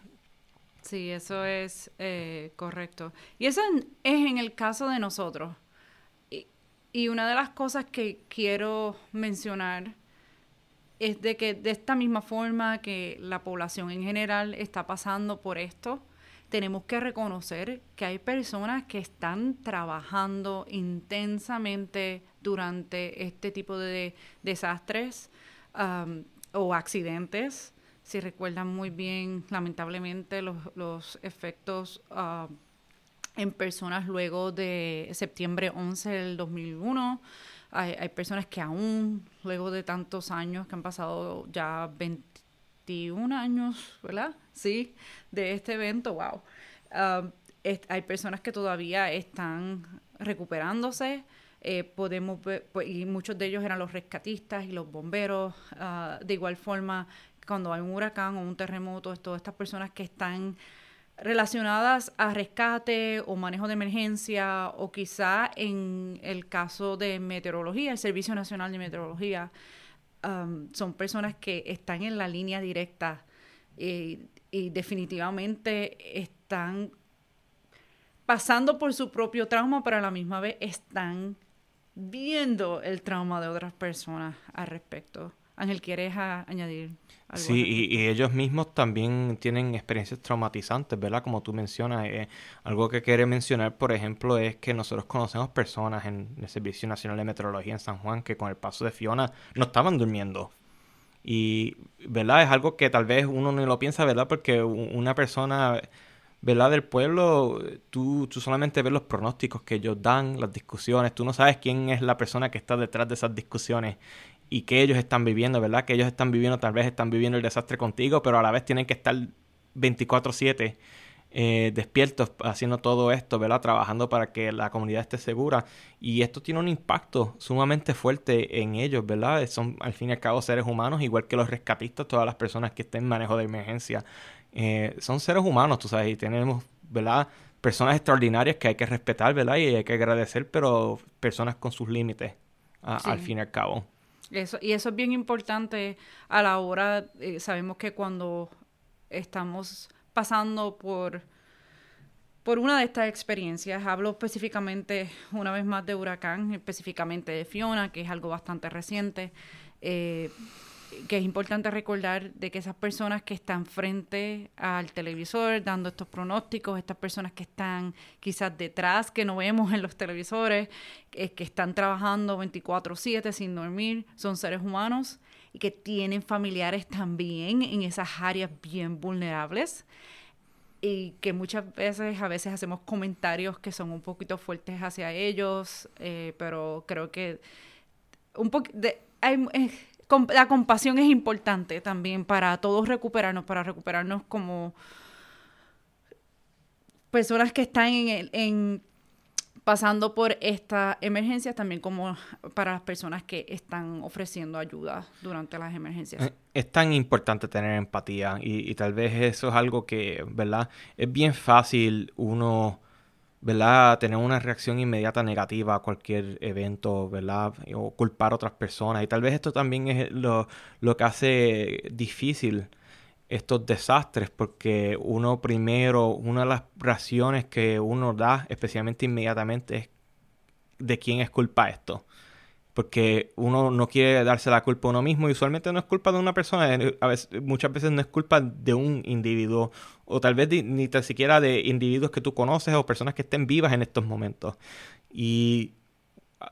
Sí, eso es eh, correcto. Y eso es en el caso de nosotros. y una de las cosas que quiero mencionar es de que de esta misma forma que la población en general está pasando por esto, tenemos que reconocer que hay personas que están trabajando intensamente durante este tipo de desastres um, o accidentes. Si recuerdan muy bien, lamentablemente, los, efectos uh, en personas luego de septiembre 11 del 2001 hay, hay personas que aún, luego de tantos años, que han pasado ya 21 años, ¿verdad? Sí, de este evento, wow. Um, hay personas que todavía están recuperándose. Eh, podemos ver, pues, y muchos de ellos eran los rescatistas y los bomberos. Uh, de igual forma, cuando hay un huracán o un terremoto, todas estas personas que están relacionadas a rescate o manejo de emergencia o quizá en el caso de meteorología, el Servicio Nacional de Meteorología, um, son personas que están en la línea directa y, y definitivamente están pasando por su propio trauma, pero a la misma vez están viendo el trauma de otras personas al respecto. Ángel, ¿quieres añadir? Sí, y, ellos mismos también tienen experiencias traumatizantes, ¿verdad? Como tú mencionas. Eh, algo que quiere mencionar, por ejemplo, es que nosotros conocemos personas en el Servicio Nacional de Meteorología en San Juan que con el paso de Fiona no estaban durmiendo. Y, ¿verdad? Es algo que tal vez uno no lo piensa, ¿verdad? Porque una persona, ¿verdad? Del pueblo, tú, tú solamente ves los pronósticos que ellos dan, las discusiones, tú no sabes quién es la persona que está detrás de esas discusiones y que ellos están viviendo, ¿verdad? Que ellos están viviendo, tal vez están viviendo el desastre contigo, pero a la vez tienen que estar 24/7 eh, despiertos haciendo todo esto, ¿verdad? Trabajando para que la comunidad esté segura. Y esto tiene un impacto sumamente fuerte en ellos, ¿verdad? Son al fin y al cabo seres humanos, igual que los rescatistas, todas las personas que estén en manejo de emergencia. Eh, son seres humanos, tú sabes, y tenemos, ¿verdad? Personas extraordinarias que hay que respetar, ¿verdad? Y hay que agradecer, pero personas con sus límites, al fin y al cabo. Eso, y eso es bien importante a la hora, eh, sabemos que cuando estamos pasando por, por una de estas experiencias, hablo específicamente una vez más de huracán, específicamente de Fiona, que es algo bastante reciente, eh, que es importante recordar de que esas personas que están frente al televisor dando estos pronósticos, estas personas que están quizás detrás, que no vemos en los televisores, que están trabajando 24/7 sin dormir, son seres humanos y que tienen familiares también en esas áreas bien vulnerables. Y que muchas veces a veces hacemos comentarios que son un poquito fuertes hacia ellos, eh, pero creo que un poco hay, eh, la compasión es importante también para todos recuperarnos, para recuperarnos como personas que están en, en pasando por esta emergencia, también como para las personas que están ofreciendo ayuda durante las emergencias. Eh, es tan importante tener empatía y tal vez eso es algo que, ¿verdad? Es bien fácil uno ¿verdad? Tener una reacción inmediata negativa a cualquier evento, ¿verdad? O culpar a otras personas. Y tal vez esto también es lo, lo que hace difícil estos desastres, porque uno primero, una de las razones que uno da, especialmente inmediatamente, es de quién es culpa esto. Porque uno no quiere darse la culpa a uno mismo y usualmente no es culpa de una persona, a veces, muchas veces no es culpa de un individuo o tal vez ni tan siquiera de individuos que tú conoces o personas que estén vivas en estos momentos. Y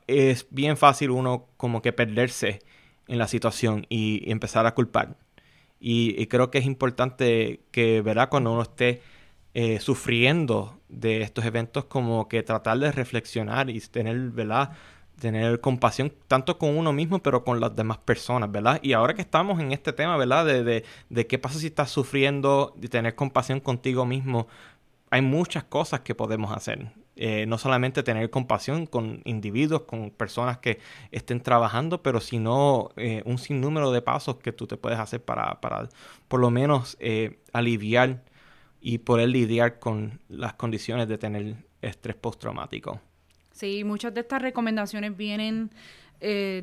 es bien fácil uno como que perderse en la situación y empezar a culpar. Y, creo que es importante que, ¿verdad? Cuando uno esté eh, sufriendo de estos eventos, como que tratar de reflexionar y tener, ¿verdad? Tener compasión tanto con uno mismo, pero con las demás personas, ¿verdad? Y ahora que estamos en este tema, ¿verdad? De, de, de qué pasa si estás sufriendo, de tener compasión contigo mismo, hay muchas cosas que podemos hacer. Eh, no solamente tener compasión con individuos, con personas que estén trabajando, pero sino eh, un sinnúmero de pasos que tú te puedes hacer para, para por lo menos eh, aliviar y poder lidiar con las condiciones de tener estrés postraumático. Sí, muchas de estas recomendaciones vienen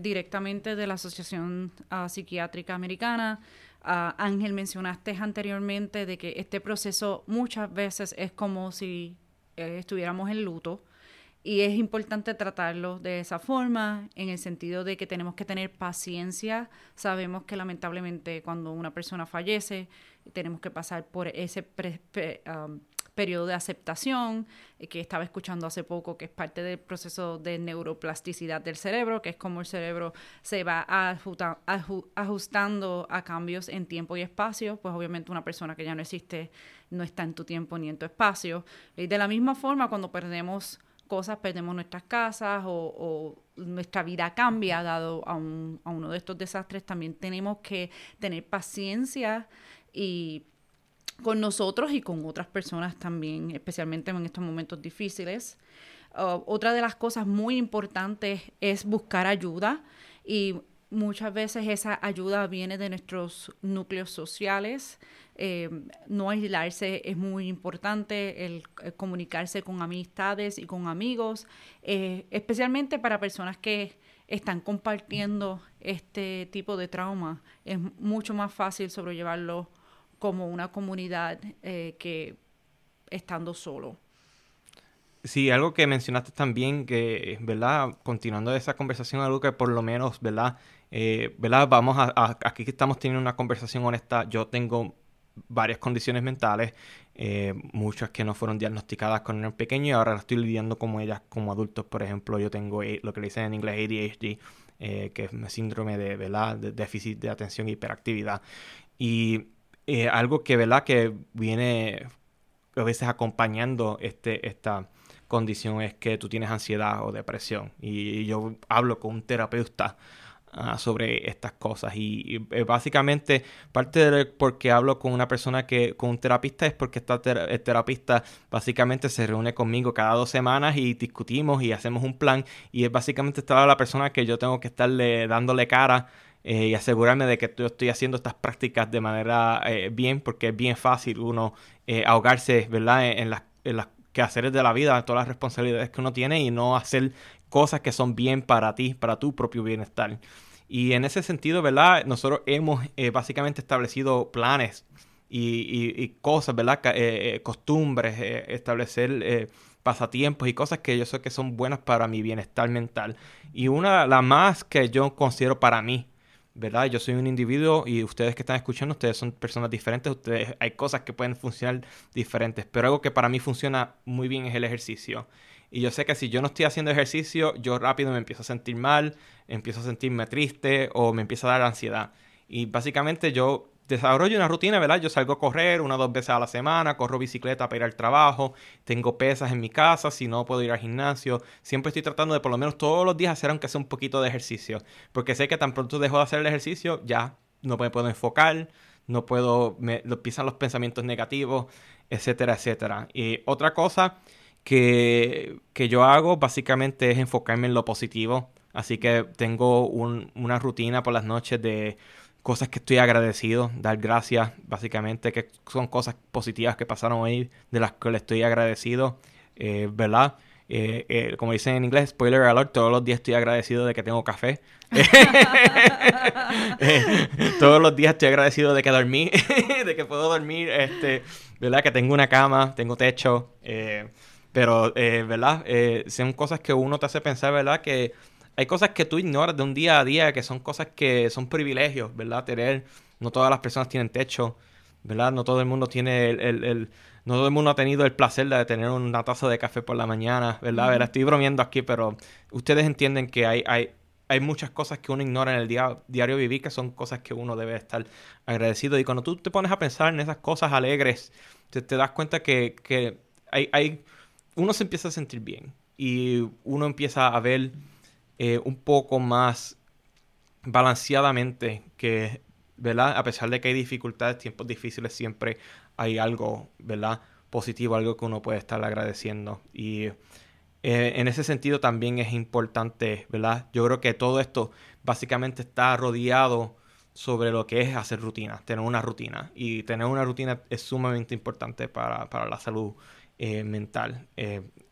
directamente de la Asociación ah, Psiquiátrica Americana. Ah, Ángel, mencionaste anteriormente de que este proceso muchas veces es como si eh, estuviéramos en luto. Y es importante tratarlo de esa forma, en el sentido de que tenemos que tener paciencia. Sabemos que lamentablemente cuando una persona fallece, tenemos que pasar por ese um, periodo de aceptación, eh, que estaba escuchando hace poco, que es parte del proceso de neuroplasticidad del cerebro, que es como el cerebro se va ajustando a cambios en tiempo y espacio. Pues obviamente una persona que ya no existe no está en tu tiempo ni en tu espacio. Y de la misma forma, cuando perdemos cosas, perdemos nuestras casas o, nuestra vida cambia dado a, uno de estos desastres, también tenemos que tener paciencia y con nosotros y con otras personas también, especialmente en estos momentos difíciles. Uh, otra de las cosas muy importantes es buscar ayuda y muchas veces esa ayuda viene de nuestros núcleos sociales, eh, no aislarse es muy importante, el, comunicarse con amistades y con amigos, eh, especialmente para personas que están compartiendo este tipo de trauma. Es mucho más fácil sobrellevarlo como una comunidad eh, que estando solo. Sí, algo que mencionaste también, que, ¿verdad? Continuando esa conversación, algo que por lo menos, ¿verdad? ¿verdad? Vamos a, a, aquí estamos teniendo una conversación honesta, yo tengo varias condiciones mentales, eh, muchas que no fueron diagnosticadas cuando era pequeño y ahora estoy lidiando como ellas como adultos. Por ejemplo, yo tengo lo que le dicen en inglés ADHD, eh, que es síndrome de, ¿verdad? de déficit de atención y hiperactividad. Y eh, algo que, ¿verdad? que viene a veces acompañando este, esta condición es que tú tienes ansiedad o depresión. Y yo hablo con un terapeuta Ah, sobre estas cosas. Y, eh, básicamente, parte de porque hablo con una persona que, con un terapista, es porque esta el terapista básicamente se reúne conmigo cada dos semanas y discutimos y hacemos un plan. Y es básicamente estar la persona que yo tengo que estarle dándole cara. Eh, y asegurarme de que yo estoy haciendo estas prácticas de manera eh, bien, porque es bien fácil uno ahogarse, ¿verdad? En, las, en las quehaceres de la vida, todas las responsabilidades que uno tiene y no hacer cosas que son bien para ti, para tu propio bienestar. Y en ese sentido, ¿verdad? Nosotros hemos eh, básicamente establecido planes y, cosas, ¿verdad? Eh, eh, costumbres, establecer pasatiempos y cosas que yo sé que son buenas para mi bienestar mental. Y una, la más que yo considero para mí, ¿verdad? Yo soy un individuo y ustedes que están escuchando, ustedes son personas diferentes, ustedes hay cosas que pueden funcionar diferentes, pero algo que para mí funciona muy bien es el ejercicio. Y yo sé que si yo no estoy haciendo ejercicio, yo rápido me empiezo a sentir mal, empiezo a sentirme triste o me empieza a dar ansiedad. Y básicamente yo desarrollo una rutina, ¿verdad? Yo salgo a correr una o dos veces a la semana, corro bicicleta para ir al trabajo, tengo pesas en mi casa, si no puedo ir al gimnasio. Siempre estoy tratando de por lo menos todos los días hacer aunque sea un poquito de ejercicio. Porque sé que tan pronto dejo de hacer el ejercicio, ya no me puedo enfocar, no puedo, me lo pisan los pensamientos negativos, etcétera, etcétera. Y otra cosa que, que yo hago básicamente es enfocarme en lo positivo. Así que tengo una rutina por las noches de cosas que estoy agradecido, dar gracias, básicamente, que son cosas positivas que pasaron hoy, de las que le estoy agradecido. ¿verdad? como dicen en inglés, spoiler alert, todos los días estoy agradecido de que tengo café. (laughs) (laughs) todos los días estoy agradecido de que dormí, (laughs) de que puedo dormir, este, ¿verdad? Que tengo una cama, tengo techo. pero, ¿verdad? son cosas que uno te hace pensar, ¿verdad? Que hay cosas que tú ignoras de un día a día, que son cosas que son privilegios, ¿verdad? Tener, no todas las personas tienen techo, ¿verdad? No todo el mundo tiene el, el, no todo el mundo ha tenido el placer de tener una taza de café por la mañana, ¿verdad? Estoy bromeando aquí, pero ustedes entienden que hay, hay, hay muchas cosas que uno ignora en el día, diario vivir, que son cosas que uno debe estar agradecido. Y cuando tú te pones a pensar en esas cosas alegres, te, te das cuenta que, que hay, hay, uno se empieza a sentir bien y uno empieza a ver eh, un poco más balanceadamente que, ¿verdad? A pesar de que hay dificultades, tiempos difíciles, siempre hay algo, ¿verdad? Positivo, algo que uno puede estar agradeciendo. Y eh, en ese sentido también es importante, ¿verdad? Yo creo que todo esto básicamente está rodeado sobre lo que es hacer rutina, tener una rutina. Y tener una rutina es sumamente importante para, para la salud eh, mental.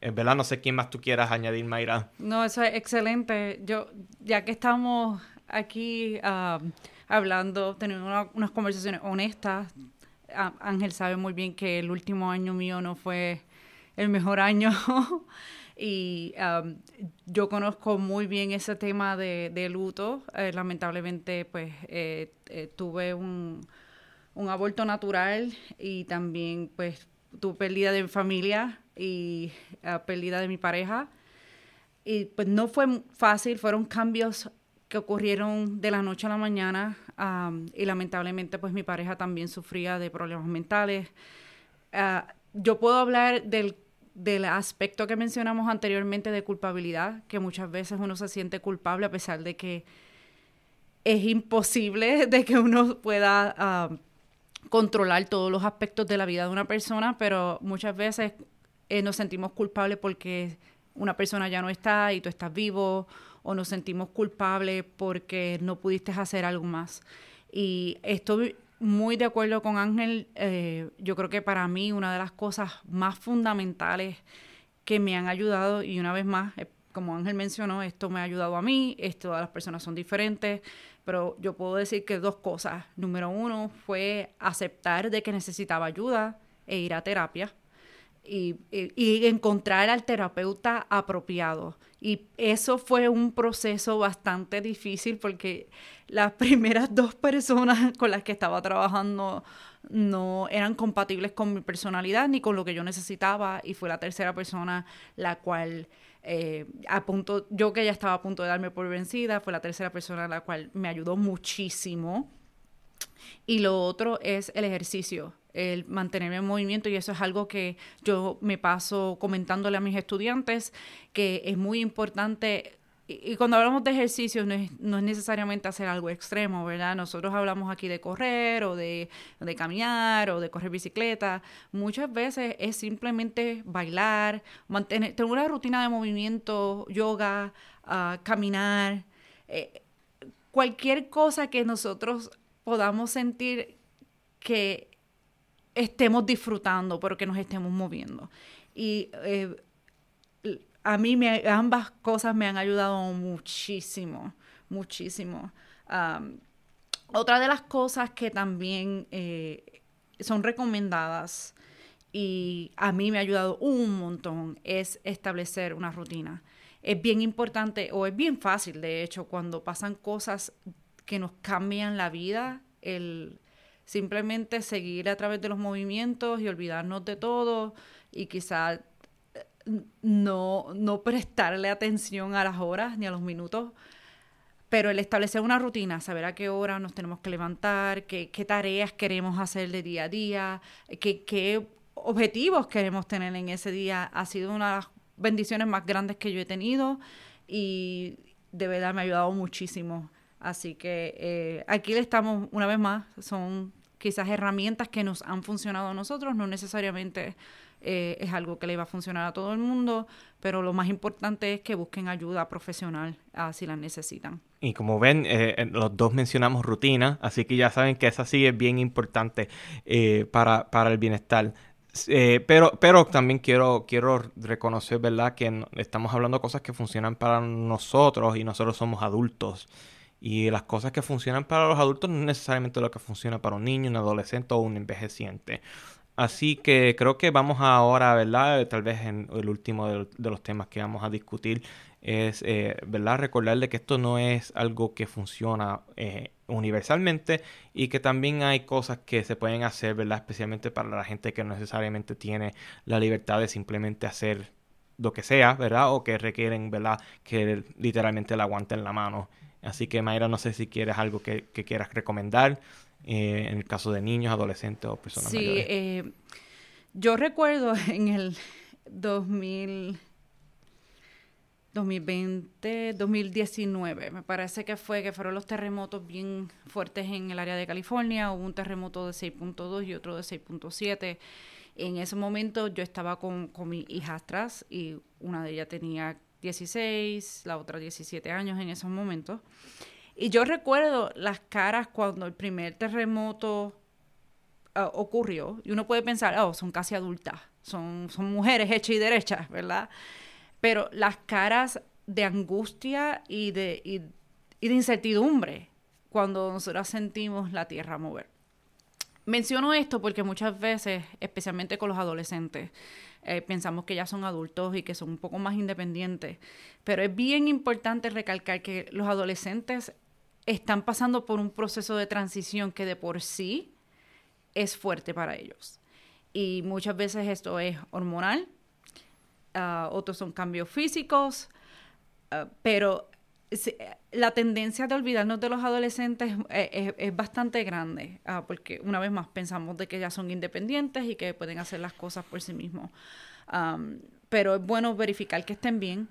En verdad no sé quién más tú quieras añadir, Mayra. No, eso es excelente. Yo, ya que estamos aquí ah, hablando, teniendo unas conversaciones honestas, Ángel sabe muy bien que el último año mío no fue el mejor año. (laughs) y yo conozco muy bien ese tema de, luto. Eh, lamentablemente, pues tuve un, un aborto natural y también, pues, tuve pérdida de mi familia y uh, pérdida de mi pareja. Y pues no fue fácil, fueron cambios que ocurrieron de la noche a la mañana y lamentablemente pues mi pareja también sufría de problemas mentales. Ah, yo puedo hablar del, del aspecto que mencionamos anteriormente de culpabilidad, que muchas veces uno se siente culpable a pesar de que es imposible (laughs) de que uno pueda controlar todos los aspectos de la vida de una persona, pero muchas veces eh, nos sentimos culpables porque una persona ya no está y tú estás vivo, o nos sentimos culpables porque no pudiste hacer algo más. Y estoy muy de acuerdo con Ángel, eh, yo creo que para mí una de las cosas más fundamentales que me han ayudado, y una vez más, eh, como Ángel mencionó, esto me ha ayudado a mí, todas las personas son diferentes, pero yo puedo decir que dos cosas. Número uno fue aceptar de que necesitaba ayuda e ir a terapia. Y, encontrar al terapeuta apropiado. Y eso fue un proceso bastante difícil porque las (laughs) primeras dos personas con las que estaba trabajando no eran compatibles con mi personalidad ni con lo que yo necesitaba y fue la tercera persona la cual eh, a punto, yo que ya estaba a punto de darme por vencida, fue la tercera persona la cual me ayudó muchísimo. Y lo otro es el ejercicio, el mantenerme en movimiento y eso es algo que yo me paso comentándole a mis estudiantes, que es muy importante y, cuando hablamos de ejercicio no es, no es, necesariamente hacer algo extremo, ¿verdad? Nosotros hablamos aquí de correr o de, de, caminar o de correr bicicleta. Muchas veces es simplemente bailar, mantener, tener una rutina de movimiento, yoga, uh, caminar, eh, cualquier cosa que nosotros podamos sentir que estemos disfrutando, pero que nos estemos moviendo. Y eh, a mí me, ambas cosas me han ayudado muchísimo, muchísimo. otra de las cosas que también eh, son recomendadas y a mí me ha ayudado un montón es establecer una rutina. Es bien importante o es bien fácil, de hecho, cuando pasan cosas que nos cambian la vida, el simplemente seguir a través de los movimientos y olvidarnos de todo y quizás no, no prestarle atención a las horas ni a los minutos, pero el establecer una rutina, saber a qué hora nos tenemos que levantar, qué, qué tareas queremos hacer de día a día, qué, qué objetivos queremos tener en ese día, ha sido una de las bendiciones más grandes que yo he tenido y de verdad me ha ayudado muchísimo. Así que eh, aquí le estamos, una vez más, son quizás herramientas que nos han funcionado a nosotros, no necesariamente eh, es algo que le va a funcionar a todo el mundo, pero lo más importante es que busquen ayuda profesional uh, si la necesitan. Y como ven, eh, eh, los dos mencionamos rutina, así que ya saben que esa sí es bien importante para, para el bienestar. Eh, pero, pero también quiero, quiero reconocer, ¿verdad? Que estamos hablando de cosas que funcionan para nosotros y nosotros somos adultos. Y las cosas que funcionan para los adultos no es necesariamente lo que funciona para un niño, un adolescente o un envejeciente. Así que creo que vamos ahora, ¿verdad? Tal vez en el último de, los temas que vamos a discutir es, eh, ¿verdad? Recordarle que esto no es algo que funciona eh, universalmente y que también hay cosas que se pueden hacer, ¿verdad? Especialmente para la gente que no necesariamente tiene la libertad de simplemente hacer lo que sea, ¿verdad? O que requieren, ¿verdad? Que literalmente la aguanten la mano. Así que Mayra, no sé si quieres algo que, quieras recomendar eh, en el caso de niños, adolescentes o personas mayores. Sí, eh, yo recuerdo (laughs) en el 2000... 2020, 2019, me parece que fue que fueron los terremotos bien fuertes en el área de California, hubo un terremoto de 6.2 y otro de 6.7. En ese momento yo estaba con, con mis hijastras y una de ellas tenía 16, la otra 17 años en esos momentos. Y yo recuerdo las caras cuando el primer terremoto ah, ocurrió y uno puede pensar, oh, son casi adultas, son, son mujeres hechas y derechas, ¿verdad? pero las caras de angustia y de, y, de incertidumbre cuando nosotros sentimos la tierra mover. Menciono esto porque muchas veces, especialmente con los adolescentes, eh, pensamos que ya son adultos y que son un poco más independientes, pero es bien importante recalcar que los adolescentes están pasando por un proceso de transición que de por sí es fuerte para ellos. Y muchas veces esto es hormonal, Ah, otros son cambios físicos, ah, pero la tendencia de olvidarnos de los adolescentes eh, es, bastante grande, ah, porque una vez más pensamos de que ya son independientes y que pueden hacer las cosas por sí mismos. pero es bueno verificar que estén bien,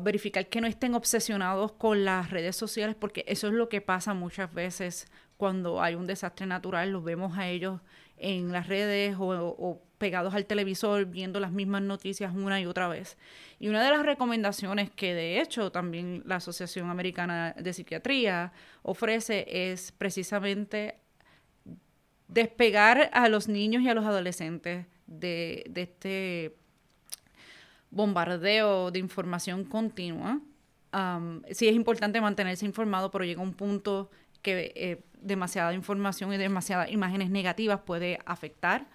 verificar que no estén obsesionados con las redes sociales, porque eso es lo que pasa muchas veces cuando hay un desastre natural, los vemos a ellos en las redes o, pegados al televisor viendo las mismas noticias una y otra vez. Y una de las recomendaciones que de hecho también la Asociación Americana de Psiquiatría ofrece es precisamente despegar a los niños y a los adolescentes de, este bombardeo de información continua. sí es importante mantenerse informado, pero llega un punto que eh, demasiada información y demasiadas imágenes negativas puede afectar.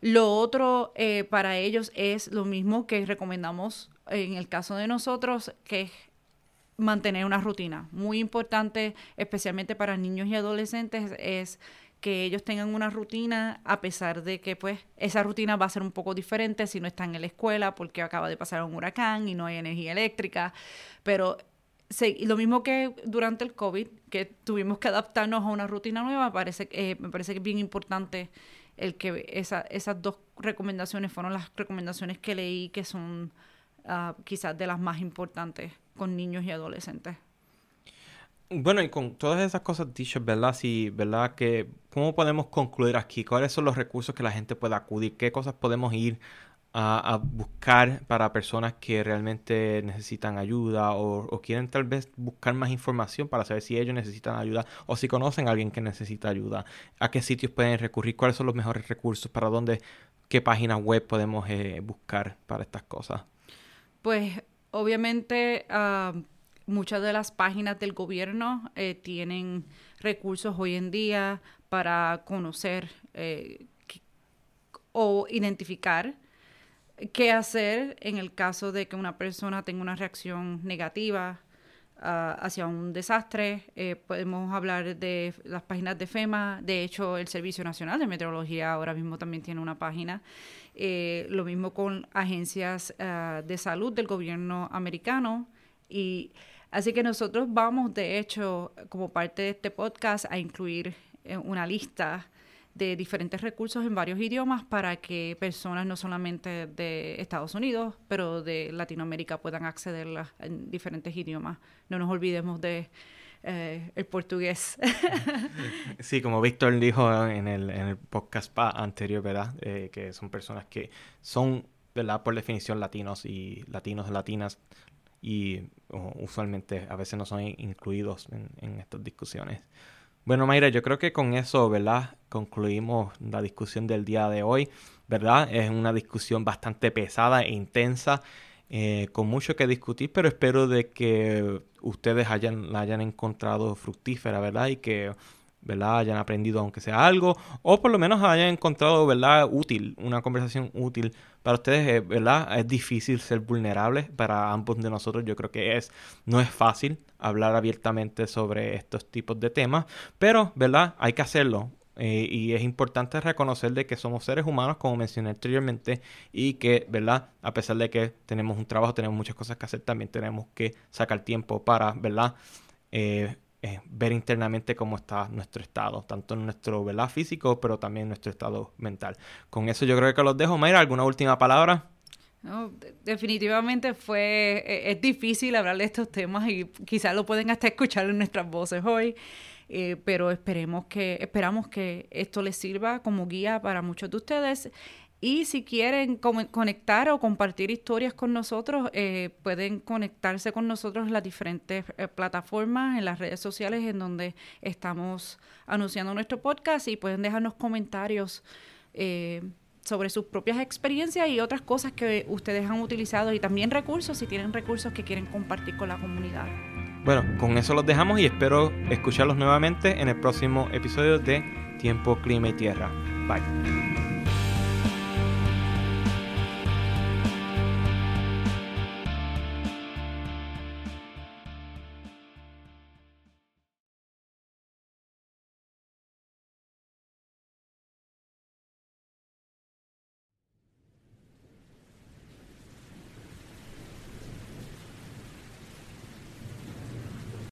Lo otro eh, para ellos es lo mismo que recomendamos en el caso de nosotros, que es mantener una rutina. Muy importante, especialmente para niños y adolescentes, es que ellos tengan una rutina a pesar de que pues esa rutina va a ser un poco diferente si no están en la escuela porque acaba de pasar un huracán y no hay energía eléctrica, pero Sí, lo mismo que durante el COVID, que tuvimos que adaptarnos a una rutina nueva, parece, eh, me parece que es bien importante el que esa, esas dos recomendaciones fueron las recomendaciones que leí que son uh, quizás de las más importantes con niños y adolescentes. Bueno, y con todas esas cosas dichas, ¿verdad? Sí, ¿verdad? Que, ¿Cómo podemos concluir aquí? ¿Cuáles son los recursos que la gente puede acudir? ¿Qué cosas podemos ir a, buscar para personas que realmente necesitan ayuda o, quieren tal vez buscar más información para saber si ellos necesitan ayuda o si conocen a alguien que necesita ayuda, a qué sitios pueden recurrir, cuáles son los mejores recursos, para dónde, qué páginas web podemos eh, buscar para estas cosas. Pues obviamente ah, muchas de las páginas del gobierno eh, tienen recursos hoy en día para conocer eh, o identificar qué hacer en el caso de que una persona tenga una reacción negativa ah, hacia un desastre. Eh, podemos hablar de las páginas de FEMA. De hecho, el Servicio Nacional de Meteorología ahora mismo también tiene una página. Eh, lo mismo con agencias ah, de salud del gobierno americano. Y así que nosotros vamos, de hecho, como parte de este podcast, a incluir eh, una lista de diferentes recursos en varios idiomas para que personas no solamente de Estados Unidos, pero de Latinoamérica puedan accederlas en diferentes idiomas. No nos olvidemos de eh, el portugués. (laughs) Sí, como Víctor dijo en el, en el podcast anterior, ¿verdad? Eh, que son personas que son, ¿verdad? Por definición latinos y latinos, latinas, y usualmente a veces no son incluidos en, en estas discusiones. Bueno, Mayra, yo creo que con eso, ¿verdad? Concluimos la discusión del día de hoy, ¿verdad? Es una discusión bastante pesada e intensa. Eh, con mucho que discutir, pero espero de que ustedes hayan, la hayan encontrado fructífera, ¿verdad? Y que ¿verdad? hayan aprendido aunque sea algo, o por lo menos hayan encontrado ¿verdad? útil, una conversación útil para ustedes, eh, ¿verdad? Es difícil ser vulnerables para ambos de nosotros, yo creo que es, no es fácil hablar abiertamente sobre estos tipos de temas, pero, ¿verdad? Hay que hacerlo. Eh, y es importante reconocer de que somos seres humanos, como mencioné anteriormente, y que, ¿verdad? A pesar de que tenemos un trabajo, tenemos muchas cosas que hacer, también tenemos que sacar tiempo para, ¿verdad? Eh, eh, ver internamente cómo está nuestro estado, tanto nuestro ¿verdad? físico, pero también nuestro estado mental. Con eso yo creo que los dejo. Mayra, ¿alguna última palabra? No, definitivamente fue, e, es difícil hablar de estos temas y quizás lo pueden hasta escuchar en nuestras voces hoy, eh, pero esperemos que, esperamos que esto les sirva como guía para muchos de ustedes y si quieren conectar o compartir historias con nosotros, eh, pueden conectarse con nosotros en las diferentes eh, plataformas, en las redes sociales en donde estamos anunciando nuestro podcast y pueden dejarnos comentarios eh, sobre sus propias experiencias y otras cosas que ustedes han utilizado y también recursos, si tienen recursos que quieren compartir con la comunidad. Bueno, con eso los dejamos y espero escucharlos nuevamente en el próximo episodio de Tiempo, Clima y Tierra. Bye.